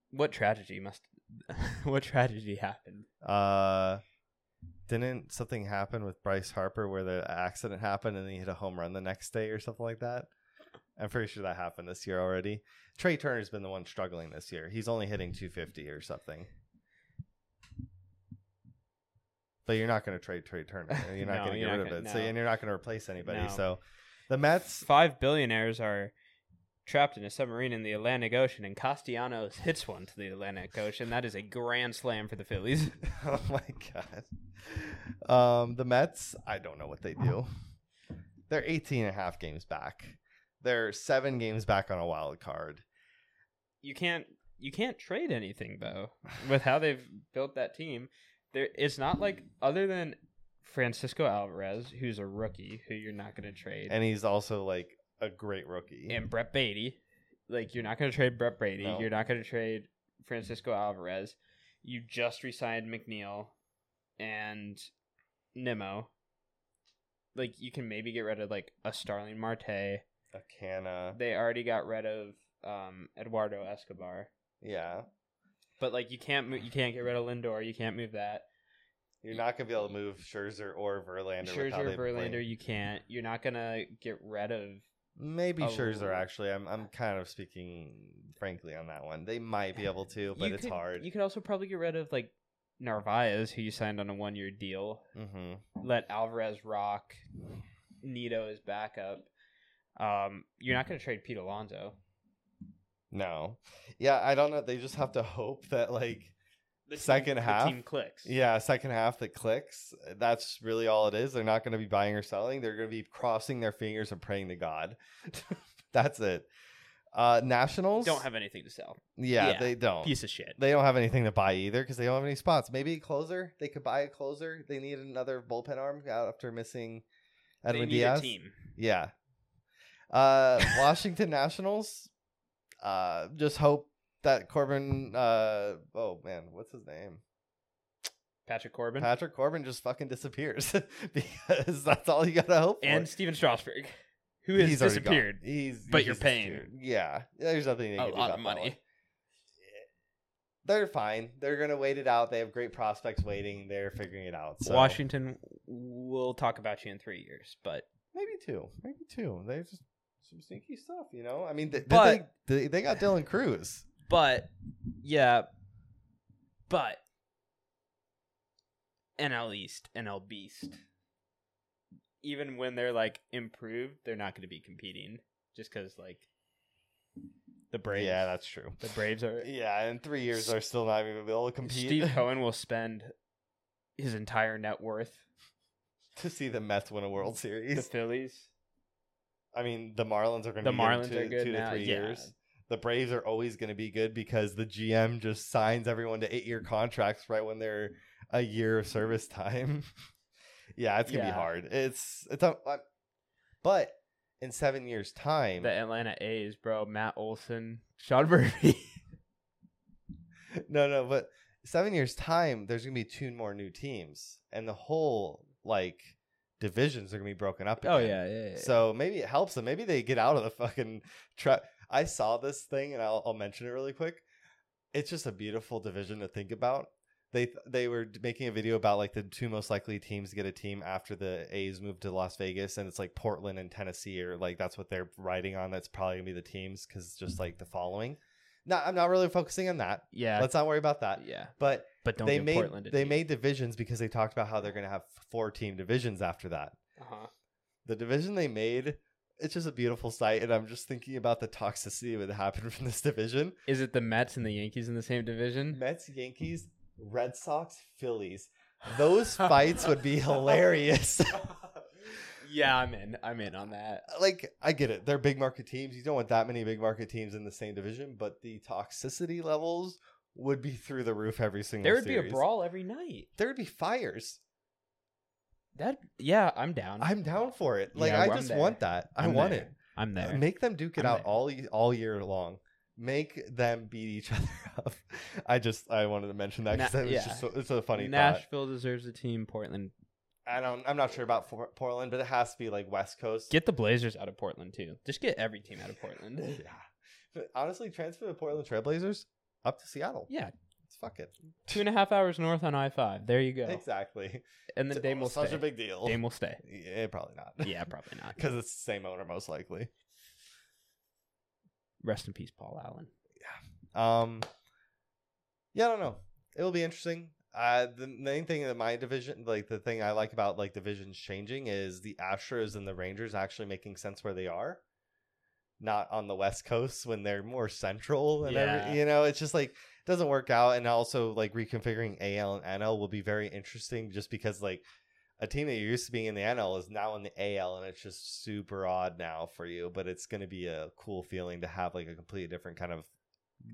what tragedy must [LAUGHS] what tragedy happened? Uh, didn't something happen with Bryce Harper where the accident happened and he hit a home run the next day or something like that? I'm pretty sure that happened this year already. Trea Turner's been the one struggling this year. He's only hitting 250 or something. But you're not going to trade Trea Turner. [LAUGHS] You're not No, going to get rid of gonna- it. So and you're not going to replace anybody. No. So the Mets, Five billionaires are trapped in a submarine in the Atlantic Ocean, and Castellanos hits one to the Atlantic Ocean. That is a grand slam for the Phillies. [LAUGHS] oh my god. Um, the Mets, I don't know what they do. They're 18 and a half games back. They're seven games back on a wild card. You can't you can't trade anything though with how they've built that team. There, it's not like other than Francisco Alvarez, who's a rookie who you're not going to trade, And he's also like a great rookie. and Brett Baty. Like you're not going to trade Brett Baty. No. You're not going to trade Francisco Alvarez. You just re-signed McNeil and Nimmo. Like you can maybe get rid of like a Starling Marte. a Canha. They already got rid of um, Eduardo Escobar. Yeah. But like you can't mo- you can't get rid of Lindor. You can't move that. You're not going to be able to move Scherzer or Verlander. Scherzer, Verlander, you can't. You're not gonna get rid of. Maybe Oh. Scherzer, actually. I'm, I'm kind of speaking frankly on that one. They might be able to, but you it's could, hard. You could also probably get rid of like Narvaez, who you signed on a one year deal. hmm Let Alvarez rock. Nido is backup. Um, you're not gonna trade Pete Alonso. No. Yeah, I don't know. They just have to hope that, like, The Second the half? team clicks. Yeah, second half that clicks. That's really all it is. They're not going to be buying or selling. They're going to be crossing their fingers and praying to God. [LAUGHS] That's it. Uh Nationals don't have anything to sell. Yeah, yeah, they don't. Piece of shit. They don't have anything to buy either because they don't have any spots. Maybe a closer. They could buy a closer. They need another bullpen arm out after missing Edwin Diaz. a team. Yeah. Uh Washington [LAUGHS] Nationals. Uh just hope that Corbin uh oh man, what's his name? Patrick Corbin Patrick Corbin just fucking disappears [LAUGHS] because that's all you gotta hope for. and Stephen Strasburg, who has He's disappeared. He's but he's you're paying. Yeah, there's nothing they A can do lot of money. They're fine. They're gonna wait it out. They have great prospects waiting. They're figuring it out. So Washington will talk about you in three years, but maybe two, maybe two. They just some sneaky stuff, you know. I mean, they, But- they, they they got Dylan Crews. But yeah, but NL East, NL Beast. Even when they're like improved, they're not going to be competing just because like the Braves. Yeah, that's true. the Braves are. [LAUGHS] Yeah, in three years they're still not even able to compete. Steve [LAUGHS] Cohen will spend his entire net worth. to see the Mets win a World Series. The Phillies. I mean, the Marlins are going to The be Marlins in are two, good two now, to three yeah. years. The Braves are always going to be good because the GM just signs everyone to eight year contracts right when they're a year of service time. [LAUGHS] yeah, it's gonna Yeah. be hard. It's it's a, uh, but in seven years' time, The Atlanta A's, bro. Matt Olson, Sean Murphy. [LAUGHS] no, no, but seven years' time, there's gonna be two more new teams, and the whole like divisions are gonna be broken up. oh yeah, yeah. yeah. So maybe it helps them. Maybe they get out of the fucking trap. I saw this thing, and I'll, I'll mention it really quick. It's just a beautiful division to think about. They they were making a video about like the two most likely teams to get a team after the A's move to Las Vegas, and it's like Portland and Tennessee, or like that's what they're riding on. That's probably gonna be the teams because just like the following. No, I'm not really focusing on that. yeah, Let's not worry about that. yeah. But But don't they made Portland they team. made divisions because they talked about how they're gonna have four team divisions after that Uh-huh. the division they made it's just a beautiful sight and i'm just thinking about the toxicity that would happen [LAUGHS] from this division Is it the Mets and the Yankees in the same division? mets yankees red sox phillies those [LAUGHS] fights would be [LAUGHS] hilarious yeah, I'm in. I'm in on that. like i get it they're big market teams you don't want that many big market teams in the same division but the toxicity levels would be through the roof every single There would be a brawl every night. there would be fires That yeah, I'm down. i'm down for it like Yeah, i I'm just there. want that i I'm want there. it I'm there. Make them duke it I'm out there. all y- all year long. Make them beat each [LAUGHS] other up. I just I wanted to mention that because Na- it's yeah. just so, it's a funny thought. Nashville deserves a team. Portland. I don't I'm not sure about For- Portland, but it has to be like West Coast. Get the Blazers out of Portland too. Just get every team out of Portland. [LAUGHS] yeah. But honestly, transfer the Portland Trailblazers up to Seattle. yeah, Let's fuck it. two and a half hours north on I five. There you go. Exactly. And then Dame will Such stay. a big deal. Dame will stay. Yeah, probably not. Yeah, [LAUGHS] probably not. Because it's the same owner most likely. Rest in peace, Paul Allen. Yeah. Um, yeah, I don't know. It will be interesting. Uh, the main thing that my division, like the thing I like about like divisions changing, is the Astros and the Rangers actually making sense where they are. Not on the West Coast when they're more central and Yeah. every, you know, it's just like doesn't work out. And also like reconfiguring AL and NL will be very interesting just because like a team that you're used to being in the NL is now in the AL and it's just super odd now for you. But it's gonna be a cool feeling to have like a completely different kind of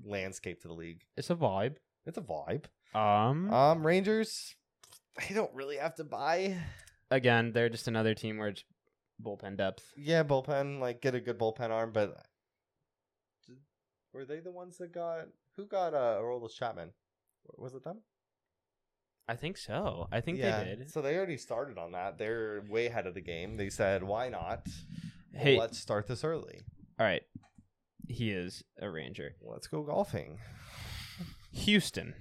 landscape to the league. It's a vibe. It's a vibe. Um, Um Rangers, they don't really have to buy. again, they're just another team where it's bullpen depth. Yeah, bullpen, like get a good bullpen arm, but were they the ones that got who got uh Aroldis Chapman? Was it them? I think so. I think yeah. they did. So they already started on that. They're way ahead of the game. They said, "Why not? Hey, Let's start this early. all right. He is a Ranger. Let's go golfing." Houston.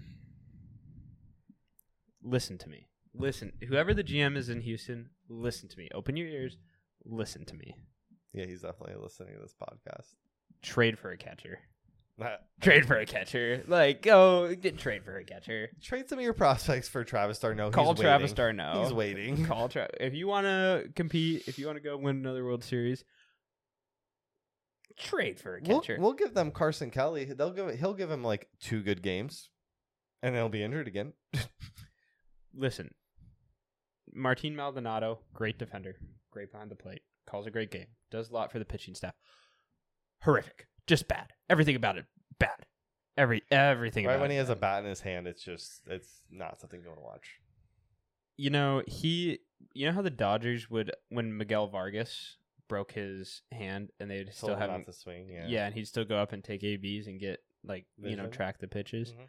Listen to me. Listen. Whoever the GM is in Houston, listen to me. Open your ears. Listen to me. Yeah, he's definitely listening to this podcast. Trade for a catcher. Trade for a catcher. Like, go get trade for a catcher. Trade some of your prospects for Travis d'Arnaud. Call He's Travis waiting. d'Arnaud. He's [LAUGHS] waiting. Call Travis. If you want to compete, if you want to go win another World Series, trade for a We'll, catcher. we'll give them Carson Kelly. They'll give he'll give him like two good games, and then he'll be injured again. [LAUGHS] Listen, Martin Maldonado, great defender, great behind the plate, calls a great game, does a lot for the pitching staff. Horrific, just bad. Everything about it bad. Every everything about it. right when it he has a bat in his hand, it's just it's not something you want to watch. You know he. You know how the Dodgers would when Miguel Vargas broke his hand and they'd still have to swing. Yeah. yeah. and he'd still go up and take ABs and get like you know track the pitches. Mhm.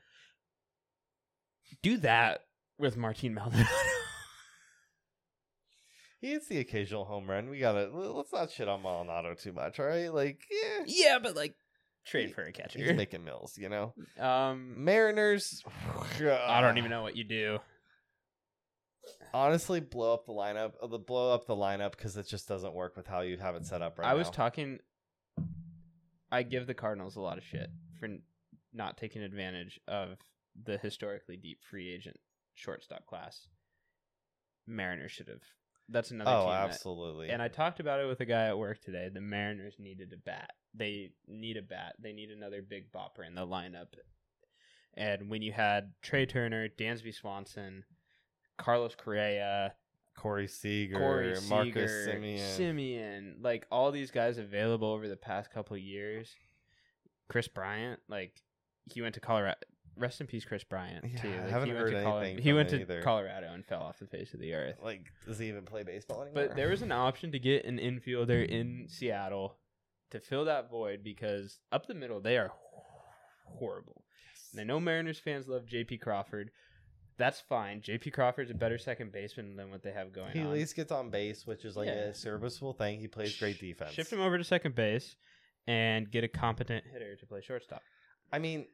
Do that with Martin Maldonado. He hits the occasional home run. We gotta let's not shit on Maldonado too much, all right? Like, yeah, yeah, but like trade He- for a catcher. he's making mills, you know. um, Mariners. I don't even [SIGHS] know what you do. Honestly, blow up the lineup. uh, The blow up the lineup because it just doesn't work with how you have it set up right I was now. talking. I give the Cardinals a lot of shit for not taking advantage of the historically deep free agent shortstop class. Mariners should have. That's another oh, team. that- absolutely. and I talked about it with a guy at work today. The Mariners needed a bat. They need a bat. They need another big bopper in the lineup. And when you had Trea Turner, Dansby Swanson, Carlos Correa, Corey Seager, Corey Marcus Semien. Semien, like all these guys available over the past couple of years. Kris Bryant, like he went to Colorado. Rest in peace, Kris Bryant. Yeah, too. I haven't he went heard to Colo- anything He went to either. Colorado and fell off the face of the earth. Like, does he even play baseball anymore? But there was an option to get an infielder in mm. Seattle to fill that void because up the middle they are horrible. And I know Mariners fans love J.P. Crawford. That's fine. J.P. Crawford's a better second baseman than what they have going he at least gets on base, which is like Yeah. a serviceable thing. He plays great defense. Shift him over to second base and get a competent hitter to play shortstop. I mean,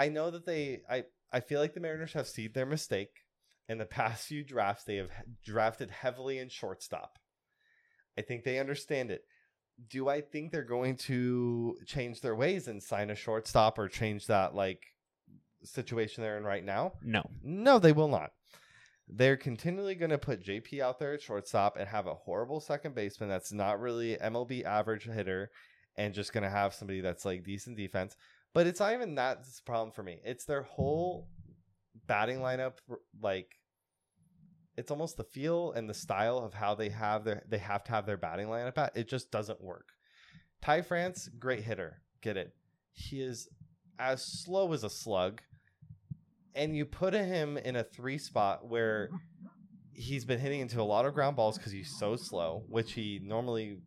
I know that they. I I feel like the Mariners have seen their mistake. In the past few drafts, they have drafted heavily in shortstop. I think they understand it. Do I think they're going to change their ways and sign a shortstop or change that like situation they're in right now? No. No, they will not. They're continually going to put JP out there at shortstop and have a horrible second baseman that's not really MLB average hitter and just going to have somebody that's like decent defense. But it's not even that problem for me. It's their whole batting lineup like it's almost the feel and the style of how they have their they have to have their batting lineup at. It just doesn't work. Ty France, great hitter. Get it. He is as slow as a slug and you put him in a three spot where he's been hitting into a lot of ground balls because he's so slow, which he normally,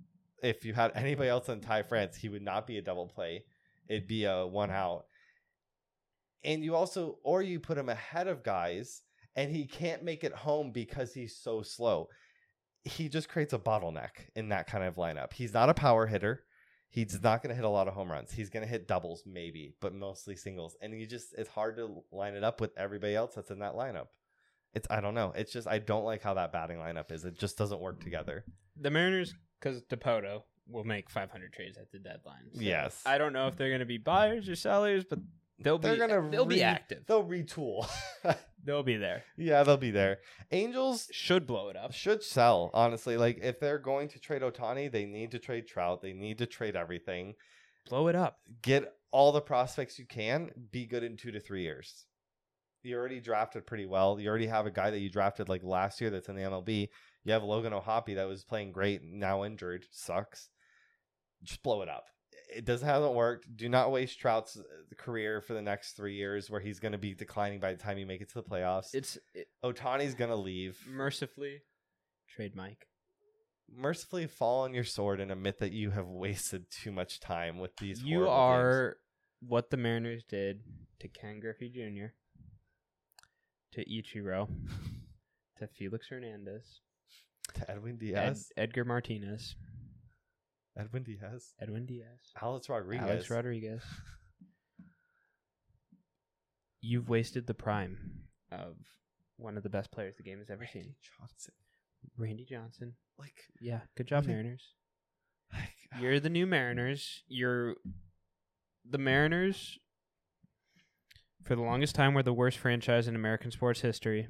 if you had anybody else than Ty France, he would not be a double play. It'd be a one out. And you also, or you put him ahead of guys and he can't make it home because he's so slow. He just creates a bottleneck in that kind of lineup. He's not a power hitter. He's not going to hit a lot of home runs. He's going to hit doubles, maybe, but mostly singles. And you just, it's hard to line it up with everybody else that's in that lineup. It's, I don't know. It's just, I don't like how that batting lineup is. It just doesn't work together. The Mariners, because Dipoto will make 500 trades at the deadline. So Yes. I don't know if they're going to be buyers or sellers, but they'll They're be gonna they'll be active. They'll retool. [LAUGHS] They'll be there. Yeah, they'll be there. Angels Should blow it up. should sell, honestly. Like if they're going to trade Ohtani, they need to trade Trout. They need to trade everything. Blow it up. Get all the prospects you can. Be good in two to three years. You already drafted pretty well. You already have a guy that you drafted like last year that's in the MLB. You have Logan O'Hoppe that was playing great, now injured. Sucks. Just blow it up. It doesn't hasn't worked. Do not waste Trout's uh, career for the next three years, where he's going to be declining by the time you make it to the playoffs. It's it, Ohtani's going to leave. mercifully trade Mike. mercifully fall on your sword and admit that you have wasted too much time with these. You are what the Mariners did to Ken Griffey Jr., to Ichiro, [LAUGHS] to Felix Hernandez, to Edwin Ed, Diaz, Edgar Martinez, Edwin Diaz, Edwin Diaz, Alex Rodriguez. Alex Rodriguez. You've wasted the prime of one of the best players the game has ever seen. Randy Johnson. Randy Johnson. Like, Yeah, good job, Okay. Mariners. like uh, You're the new Mariners. You're the Mariners. For the longest time, were the worst franchise in American sports history.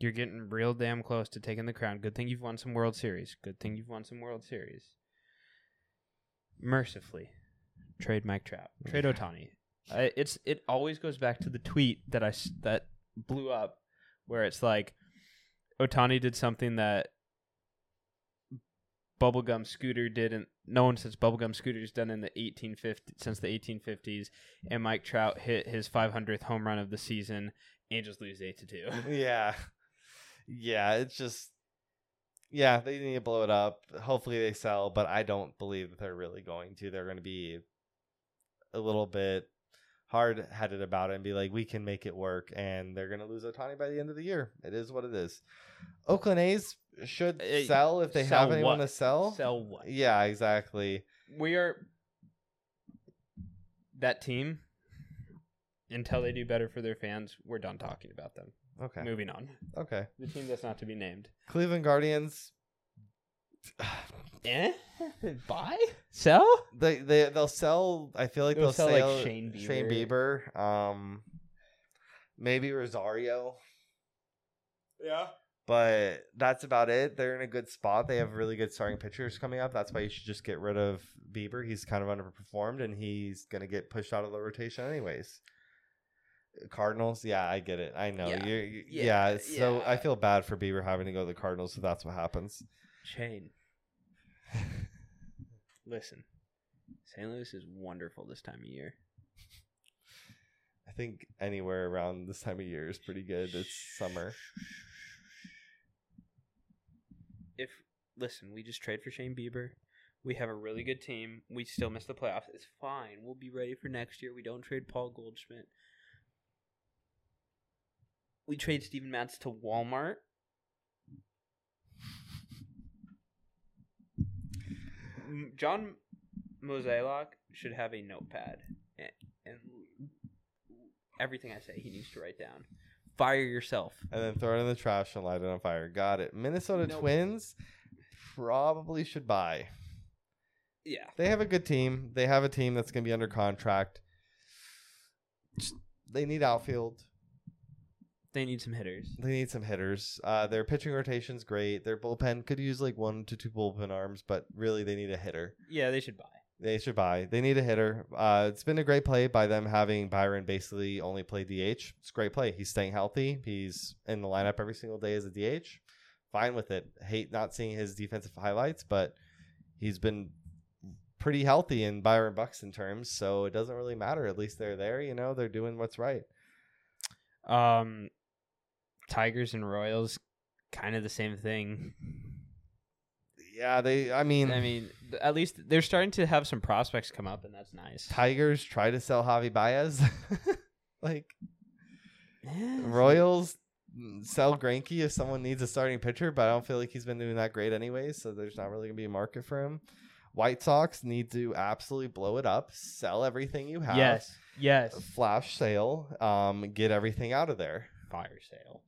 You're getting real damn close to taking the crown. Good thing you've won some World Series. Good thing you've won some World Series. Mercifully, trade Mike Trout. Trade Ohtani. I, it's it always goes back to the tweet that I that blew up, where it's like, Ohtani did something that bubblegum scooter didn't no one since bubblegum scooters done in the 1850 since the 1850s and mike trout hit his 500th home run of the season angels lose 8 to 2 yeah, yeah. It's just, yeah. They need to blow it up. Hopefully they sell, but I don't believe that they're really going to. They're going to be a little bit hard headed about it and be like, we can make it work, and they're going to lose Ohtani by the end of the year. It is what it is. Oakland A's should Uh, sell if they sell have anyone what? to sell. sell what Yeah, exactly. we are that team until they do better for their fans we're done talking about them Okay. moving on Okay. the team that's not to be named Cleveland Guardians. [SIGHS] eh [LAUGHS] buy sell They they they'll sell. I feel like They'll they'll, sell, sell, like, Shane Bieber. Shane Bieber. Um, maybe Rosario, yeah but that's about it. They're in a good spot. They have really good starting pitchers coming up. That's why you should just get rid of Bieber. He's kind of underperformed, and he's gonna get pushed out of the rotation anyways. Cardinals, yeah, I get it. I know. Yeah. You're, you Yeah, yeah, So I feel bad for Bieber having to go to the Cardinals. So that's what happens. Shane. [LAUGHS] Listen, St. Louis is wonderful this time of year. I think anywhere around this time of year is pretty good. It's summer. If listen, we just trade for Shane Bieber. We have a really good team. We still miss the playoffs. It's fine. We'll be ready for next year. We don't trade Paul Goldschmidt. We trade Steven Matz to Walmart. John Mozeliak should have a notepad and, and everything I say he needs to write down. Fire yourself. and then throw it in the trash and light it on fire. Got it. Minnesota Nope. Twins probably should buy. Yeah. They have a good team. They have a team that's going to be under contract. Just- They need outfield. They need some hitters. They need some hitters. Uh, their pitching rotation's great. Their bullpen could use like one to two bullpen arms, but really they need a hitter. Yeah, they should buy. They should buy. They need a hitter. Uh, it's been a great play by them having Byron basically only play DH. It's a great play. He's staying healthy. He's in the lineup every single day as a DH. Fine with it. Hate not seeing his defensive highlights, but he's been pretty healthy in Byron Buxton terms, so it doesn't really matter. At least they're there. You know, they're doing what's right. Um, Tigers and Royals, kind of the same thing. Yeah, they. I mean, I mean, at least they're starting to have some prospects come up, and that's nice. Tigers try to sell Javi Baez. [LAUGHS] like Eh, Royals mm, sell Greinke if someone needs a starting pitcher, but I don't feel like he's been doing that great anyway, so there's not really gonna be a market for him. White Sox need to absolutely blow it up, sell everything you have. Yes, yes. Flash sale, um, get everything out of there. Fire sale.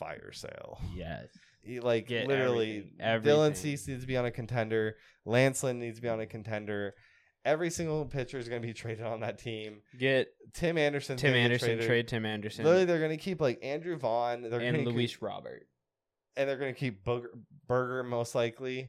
Fire sale. Yes. [LAUGHS] He, like Get literally, everything, Dylan everything. Cease needs to be on a contender. Lance Lynn needs to be on a contender. Every single pitcher is going to be [LAUGHS] traded on that team. Get Tim Anderson. Tim Anderson, trade Tim Anderson, Literally, they're going to keep like Andrew Vaughn. They're and Luis keep, Robert. and they're going to keep Burger, Burger most likely.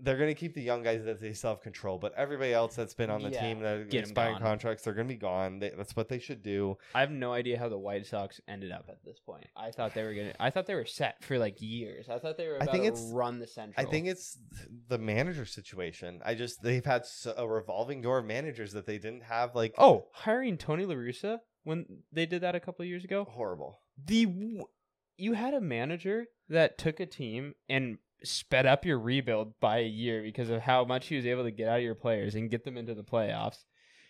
They're going to keep the young guys that they still have control, but everybody else that's been on the Yeah, team that get 'em expiring gone. contracts, they're going to be gone. They, that's what they should do. I have no idea how the White Sox ended up at this point. I thought they were gonna. I thought they were set for like years. I thought they were I about think to it's- run the Central. I think it's the manager situation. I just they've had so, a revolving door of managers that they didn't have like Oh, hiring Tony La Russa when they did that a couple of years ago. horrible. The w- you had a manager that took a team and sped up your rebuild by a year because of how much he was able to get out of your players and get them into the playoffs.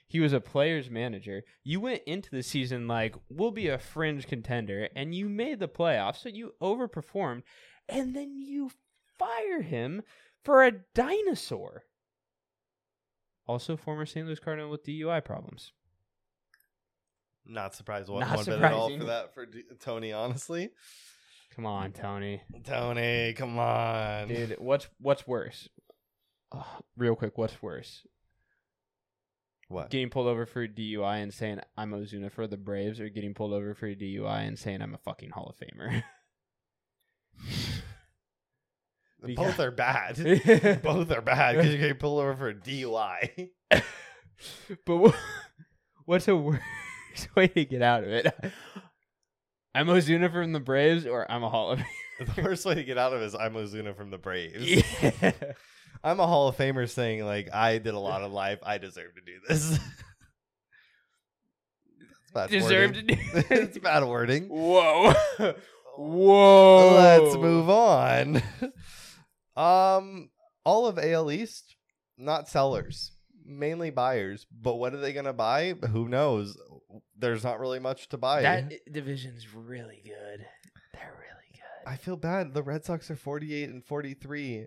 He was a player's manager. You went into the season like we'll be a fringe contender, and you made the playoffs, so you overperformed, and then you fire him for a dinosaur. Also, former St. Louis Cardinal with DUI problems. Not surprised one, Not one bit at all for that for D- Tony. Honestly, Come on, Tony. Tony, come on, dude what's what's worse Ugh, real quick what's worse What? getting pulled over for dui and saying i'm ozuna for the braves or getting pulled over for dui and saying i'm a fucking hall of famer [LAUGHS] Both are bad. [LAUGHS] Both are bad because you get pulled over for a DUI. [LAUGHS] but wha- what's a worse way to get out of it i'm ozuna from the braves or i'm a hall of [LAUGHS] the worst way to get out of it is I'm Ozuna from the Braves. yeah. [LAUGHS] I'm a Hall of Famer saying like I did a lot of life. I deserve to do this. [LAUGHS] That's bad deserve wording. to do it's bad wording. whoa whoa Let's move on. um, all of AL East, not sellers, mainly buyers. But what are they gonna buy? Who knows? There's not really much to buy. that division's really good they're really good I feel bad. The Red Sox are 48 and 43,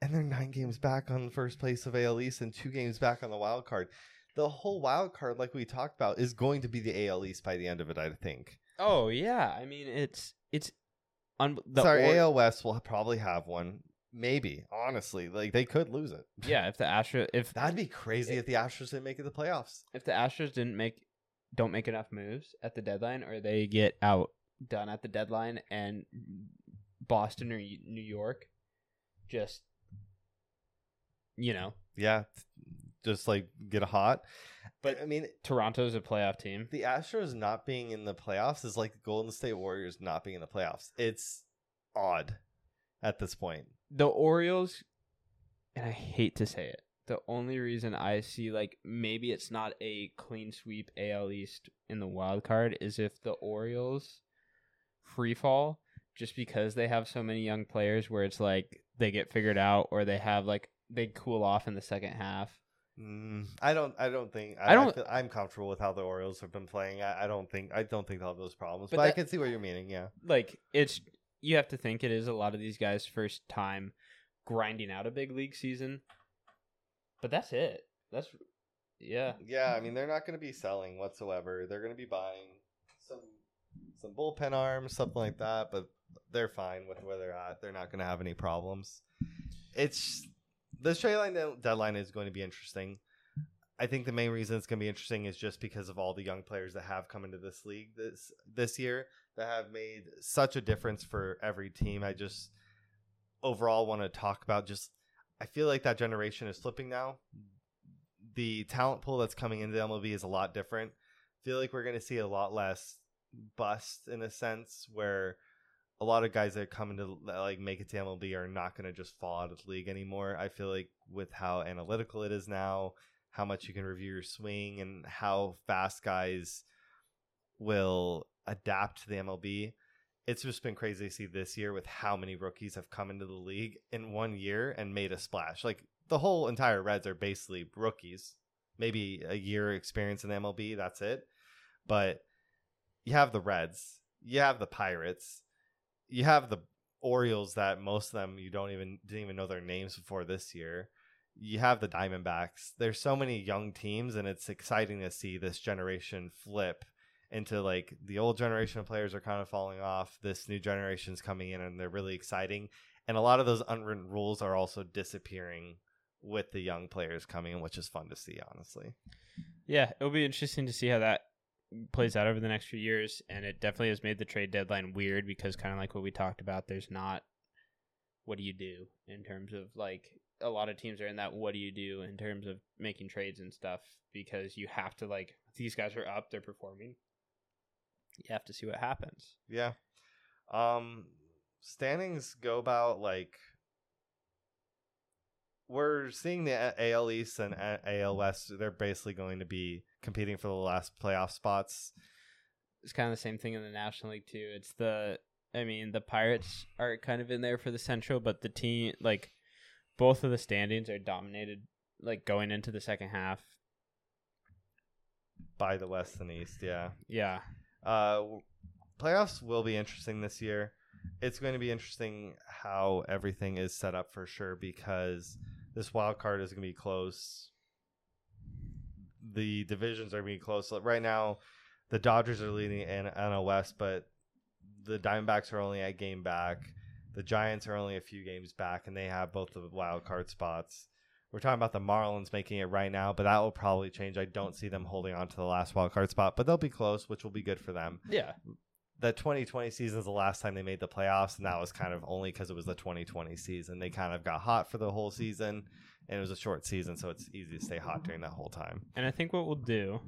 and they're nine games back on the first place of AL East and two games back on the wild card. The whole wild card, like we talked about, is going to be the AL East by the end of it. I think. Oh yeah, I mean it's it's un- the Sorry, or- AL West will probably have one. Maybe, honestly, like they could lose it. Yeah, if the Astros if That'd be crazy if the Astros didn't make it to the playoffs. if the Astros didn't make don't make enough moves at the deadline or they get out done at the deadline and Boston or New York just you know, Yeah, just like get a hot. But I mean, Toronto's a playoff team. the Astros not being in the playoffs is like Golden State Warriors not being in the playoffs. It's odd at this point. The Orioles and I hate to say it. The only reason I see like maybe it's not a clean sweep AL East in the wild card is if the Orioles free fall just because they have so many young players where it's like they get figured out or they have like they cool off in the second half. Mm, I don't. I don't think. I don't- feel, I'm comfortable with how the Orioles have been playing. I, I don't think. I don't think they'll have those problems. But But, I can see what you're meaning. Yeah. Like it's you have to think it is a lot of these guys' first time grinding out a big league season. But that's it. That's yeah. Yeah. I mean, they're not going to be selling whatsoever. They're going to be buying some some bullpen arms, something like that. But they're fine with where they're at. They're not going to have any problems. It's this trade line deadline is going to be interesting. I think the main reason it's going to be interesting is just because of all the young players that have come into this league this this year that have made such a difference for every team. I just overall want to talk about just I feel like that generation is flipping now. The talent pool that's coming into the MLB is a lot different. I feel like we're going to see a lot less bust in a sense where a lot of guys that come into like make it to MLB are not going to just fall out of the league anymore. I feel like with how analytical it is now, how much you can review your swing, and how fast guys will adapt to the MLB. It's just been crazy to see this year with how many rookies have come into the league in one year and made a splash. Like the whole entire Reds are basically rookies, maybe a year experience in MLB. That's it. But you have the Reds, you have the Pirates, you have the Orioles that most of them you don't even didn't even know their names before this year. You have the Diamondbacks. There's so many young teams, and it's exciting to see this generation flip into like the old generation of players are kind of falling off. This new generation's coming in, and they're really exciting. And a lot of those unwritten rules are also disappearing with the young players coming, in, which is fun to see, honestly. Yeah, it'll be interesting to see how that plays out over the next few years, and it definitely has made the trade deadline weird because kind of like what we talked about, there's not what do you do in terms of like a lot of teams are in that what do you do in terms of making trades and stuff because you have to like these guys are up, they're performing. You have to see what happens. Yeah. Um standings go about like we're seeing the AL East and AL West. They're basically going to be competing for the last playoff spots. It's kind of the same thing in the National League too. It's the, I mean, the Pirates are kind of in there for the Central, but the team, like, both of the standings are dominated, like going into the second half by the West and East. Yeah, yeah. Uh, playoffs will be interesting this year. It's going to be interesting how everything is set up for sure because this wild card is going to be close. The divisions are going to be close. Right now, the Dodgers are leading in NL West, but the Diamondbacks are only a game back. The Giants are only a few games back, and they have both the wild card spots. We're talking about the Marlins making it right now, but that will probably change. I don't see them holding on to the last wild card spot, but they'll be close, which will be good for them. Yeah. The 2020 season is the last time they made the playoffs, and that was kind of only because it was the 2020 season. They kind of got hot for the whole season, and it was a short season, so it's easy to stay hot during that whole time. And I think what we'll do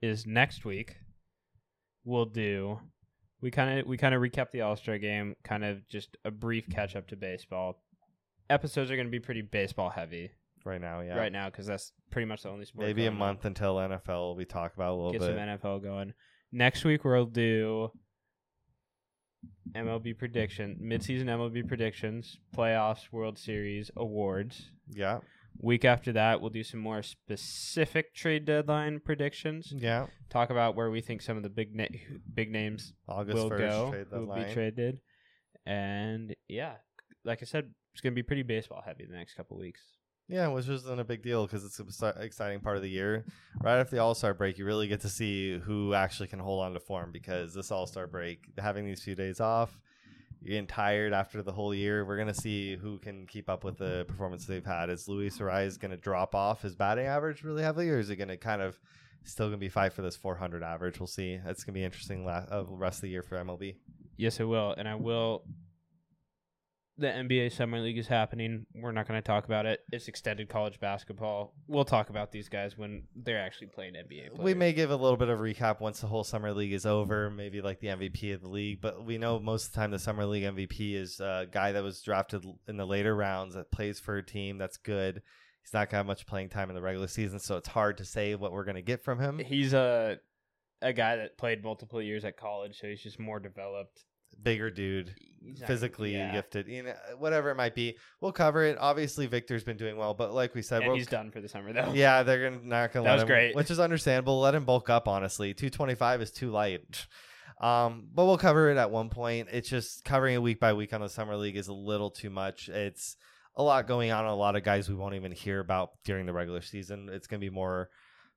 is next week we'll do we kind of we kind of recap the All Star game, kind of just a brief catch up to baseball, episodes are going to be pretty baseball heavy right now. Yeah, right now because that's pretty much the only sport. Maybe a month on. until NFL we talk about a little Get bit. some NFL going. Next week we'll do MLB prediction, midseason MLB predictions, playoffs, World Series, awards. Yeah. Week after that, we'll do some more specific trade deadline predictions. Yeah. Talk about where we think some of the big na- big names August will 1st, go, trade will be traded, and yeah, like I said, it's gonna be pretty baseball heavy the next couple weeks. Yeah, which isn't a big deal because it's an exciting part of the year. Right after the All Star break, you really get to see who actually can hold on to form because this All Star break, having these few days off, you're getting tired after the whole year. We're gonna see who can keep up with the performance they've had. Is Luis Arraez gonna drop off his batting average really heavily, or is it gonna kind of still gonna be fight for this 400 average? We'll see. It's gonna be interesting la- uh, rest of the year for MLB. Yes, it will, and I will. The NBA Summer League is happening. We're not going to talk about it. It's extended college basketball. We'll talk about these guys when they're actually playing NBA. Players. We may give a little bit of recap once the whole summer league is over, maybe like the MVP of the league. But we know most of the time the summer league MVP is a guy that was drafted in the later rounds that plays for a team that's good. He's not gonna have much playing time in the regular season, so it's hard to say what we're gonna get from him. He's a a guy that played multiple years at college, so he's just more developed. Bigger dude, not- physically yeah. gifted, you know, whatever it might be. We'll cover it. Obviously, Victor's been doing well, but like we said, and we'll he's done for the summer though. Yeah, they're gonna not gonna That let was him, great. which is understandable. Let him bulk up. Honestly, two twenty five is too light. Um, but we'll cover it at one point. It's just covering it week by week on the summer league is a little too much. It's a lot going on. A lot of guys we won't even hear about during the regular season. It's gonna be more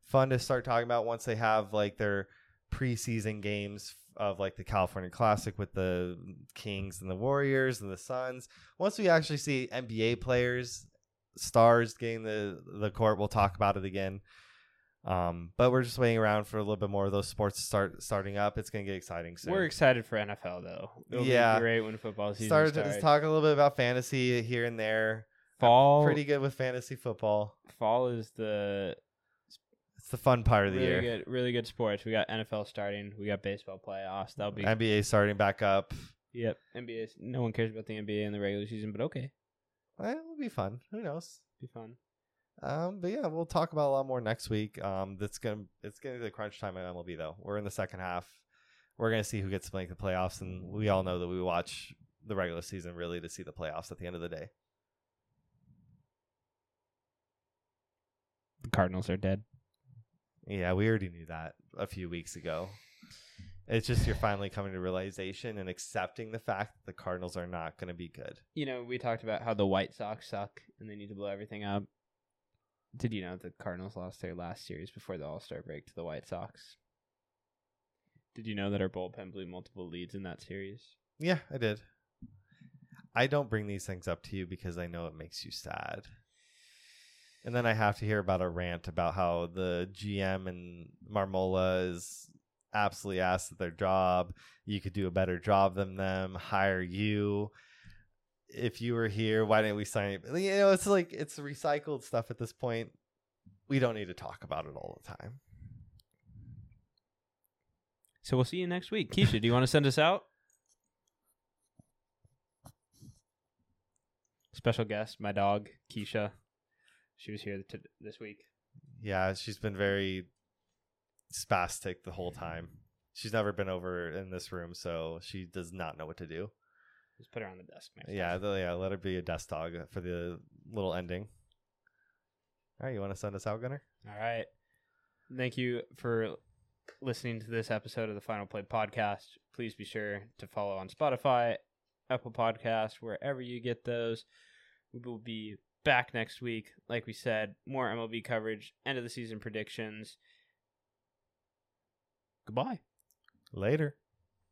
fun to start talking about once they have like their preseason games of like the California Classic with the Kings and the Warriors and the Suns. Once we actually see NBA players, stars getting the the court, we'll talk about it again. Um, but we're just waiting around for a little bit more of those sports to start starting up. It's gonna get exciting soon. We're excited for NFL though. It'll Yeah. be great when football season started starts. to talk a little bit about fantasy here and there. fall. Pretty good with fantasy football. fall is the It's the fun part of the really year. good, really good sports. We got NFL starting. We got baseball playoffs. That'll be NBA starting back up. yep. NBA. No one cares about the NBA in the regular season, but okay, Eh, It'll be fun. Who knows? be fun. Um, but yeah, we'll talk about a lot more next week. Um, that's gonna it's gonna be the crunch time at MLB though. We're in the second half. We're gonna see who gets to make the playoffs, and we all know that we watch the regular season really to see the playoffs at the end of the day. The Cardinals are dead. Yeah, we already knew that a few weeks ago. It's just you're finally coming to realization and accepting the fact that the Cardinals are not going to be good. You know, we talked about how the White Sox suck and they need to blow everything up. Did you know the Cardinals lost their last series before the All Star break to the White Sox? Did you know that our bullpen blew multiple leads in that series? Yeah, I did. I don't bring these things up to you because I know it makes you sad. And then I have to hear about a rant about how the GM and Marmola is absolutely ass at their job. You could do a better job than them. Hire you. If you were here, why didn't we sign? You You know, it's like it's recycled stuff at this point. We don't need to talk about it all the time. So we'll see you next week. Keisha, do you want to send us out? Special guest, my dog, Keisha. She was here t- this week. Yeah, she's been very spastic the whole time. She's never been over in this room, so she does not know what to do. Just put her on the desk next Yeah, the, yeah. Let her be a desk dog for the little ending. All right, you want to send us out, Gunner? All right. Thank you for listening to this episode of the Final Play podcast. Please be sure to follow on Spotify, Apple Podcast, wherever you get those. We will be back next week. Like we said, more MLB coverage, end of the season predictions. Goodbye. Later.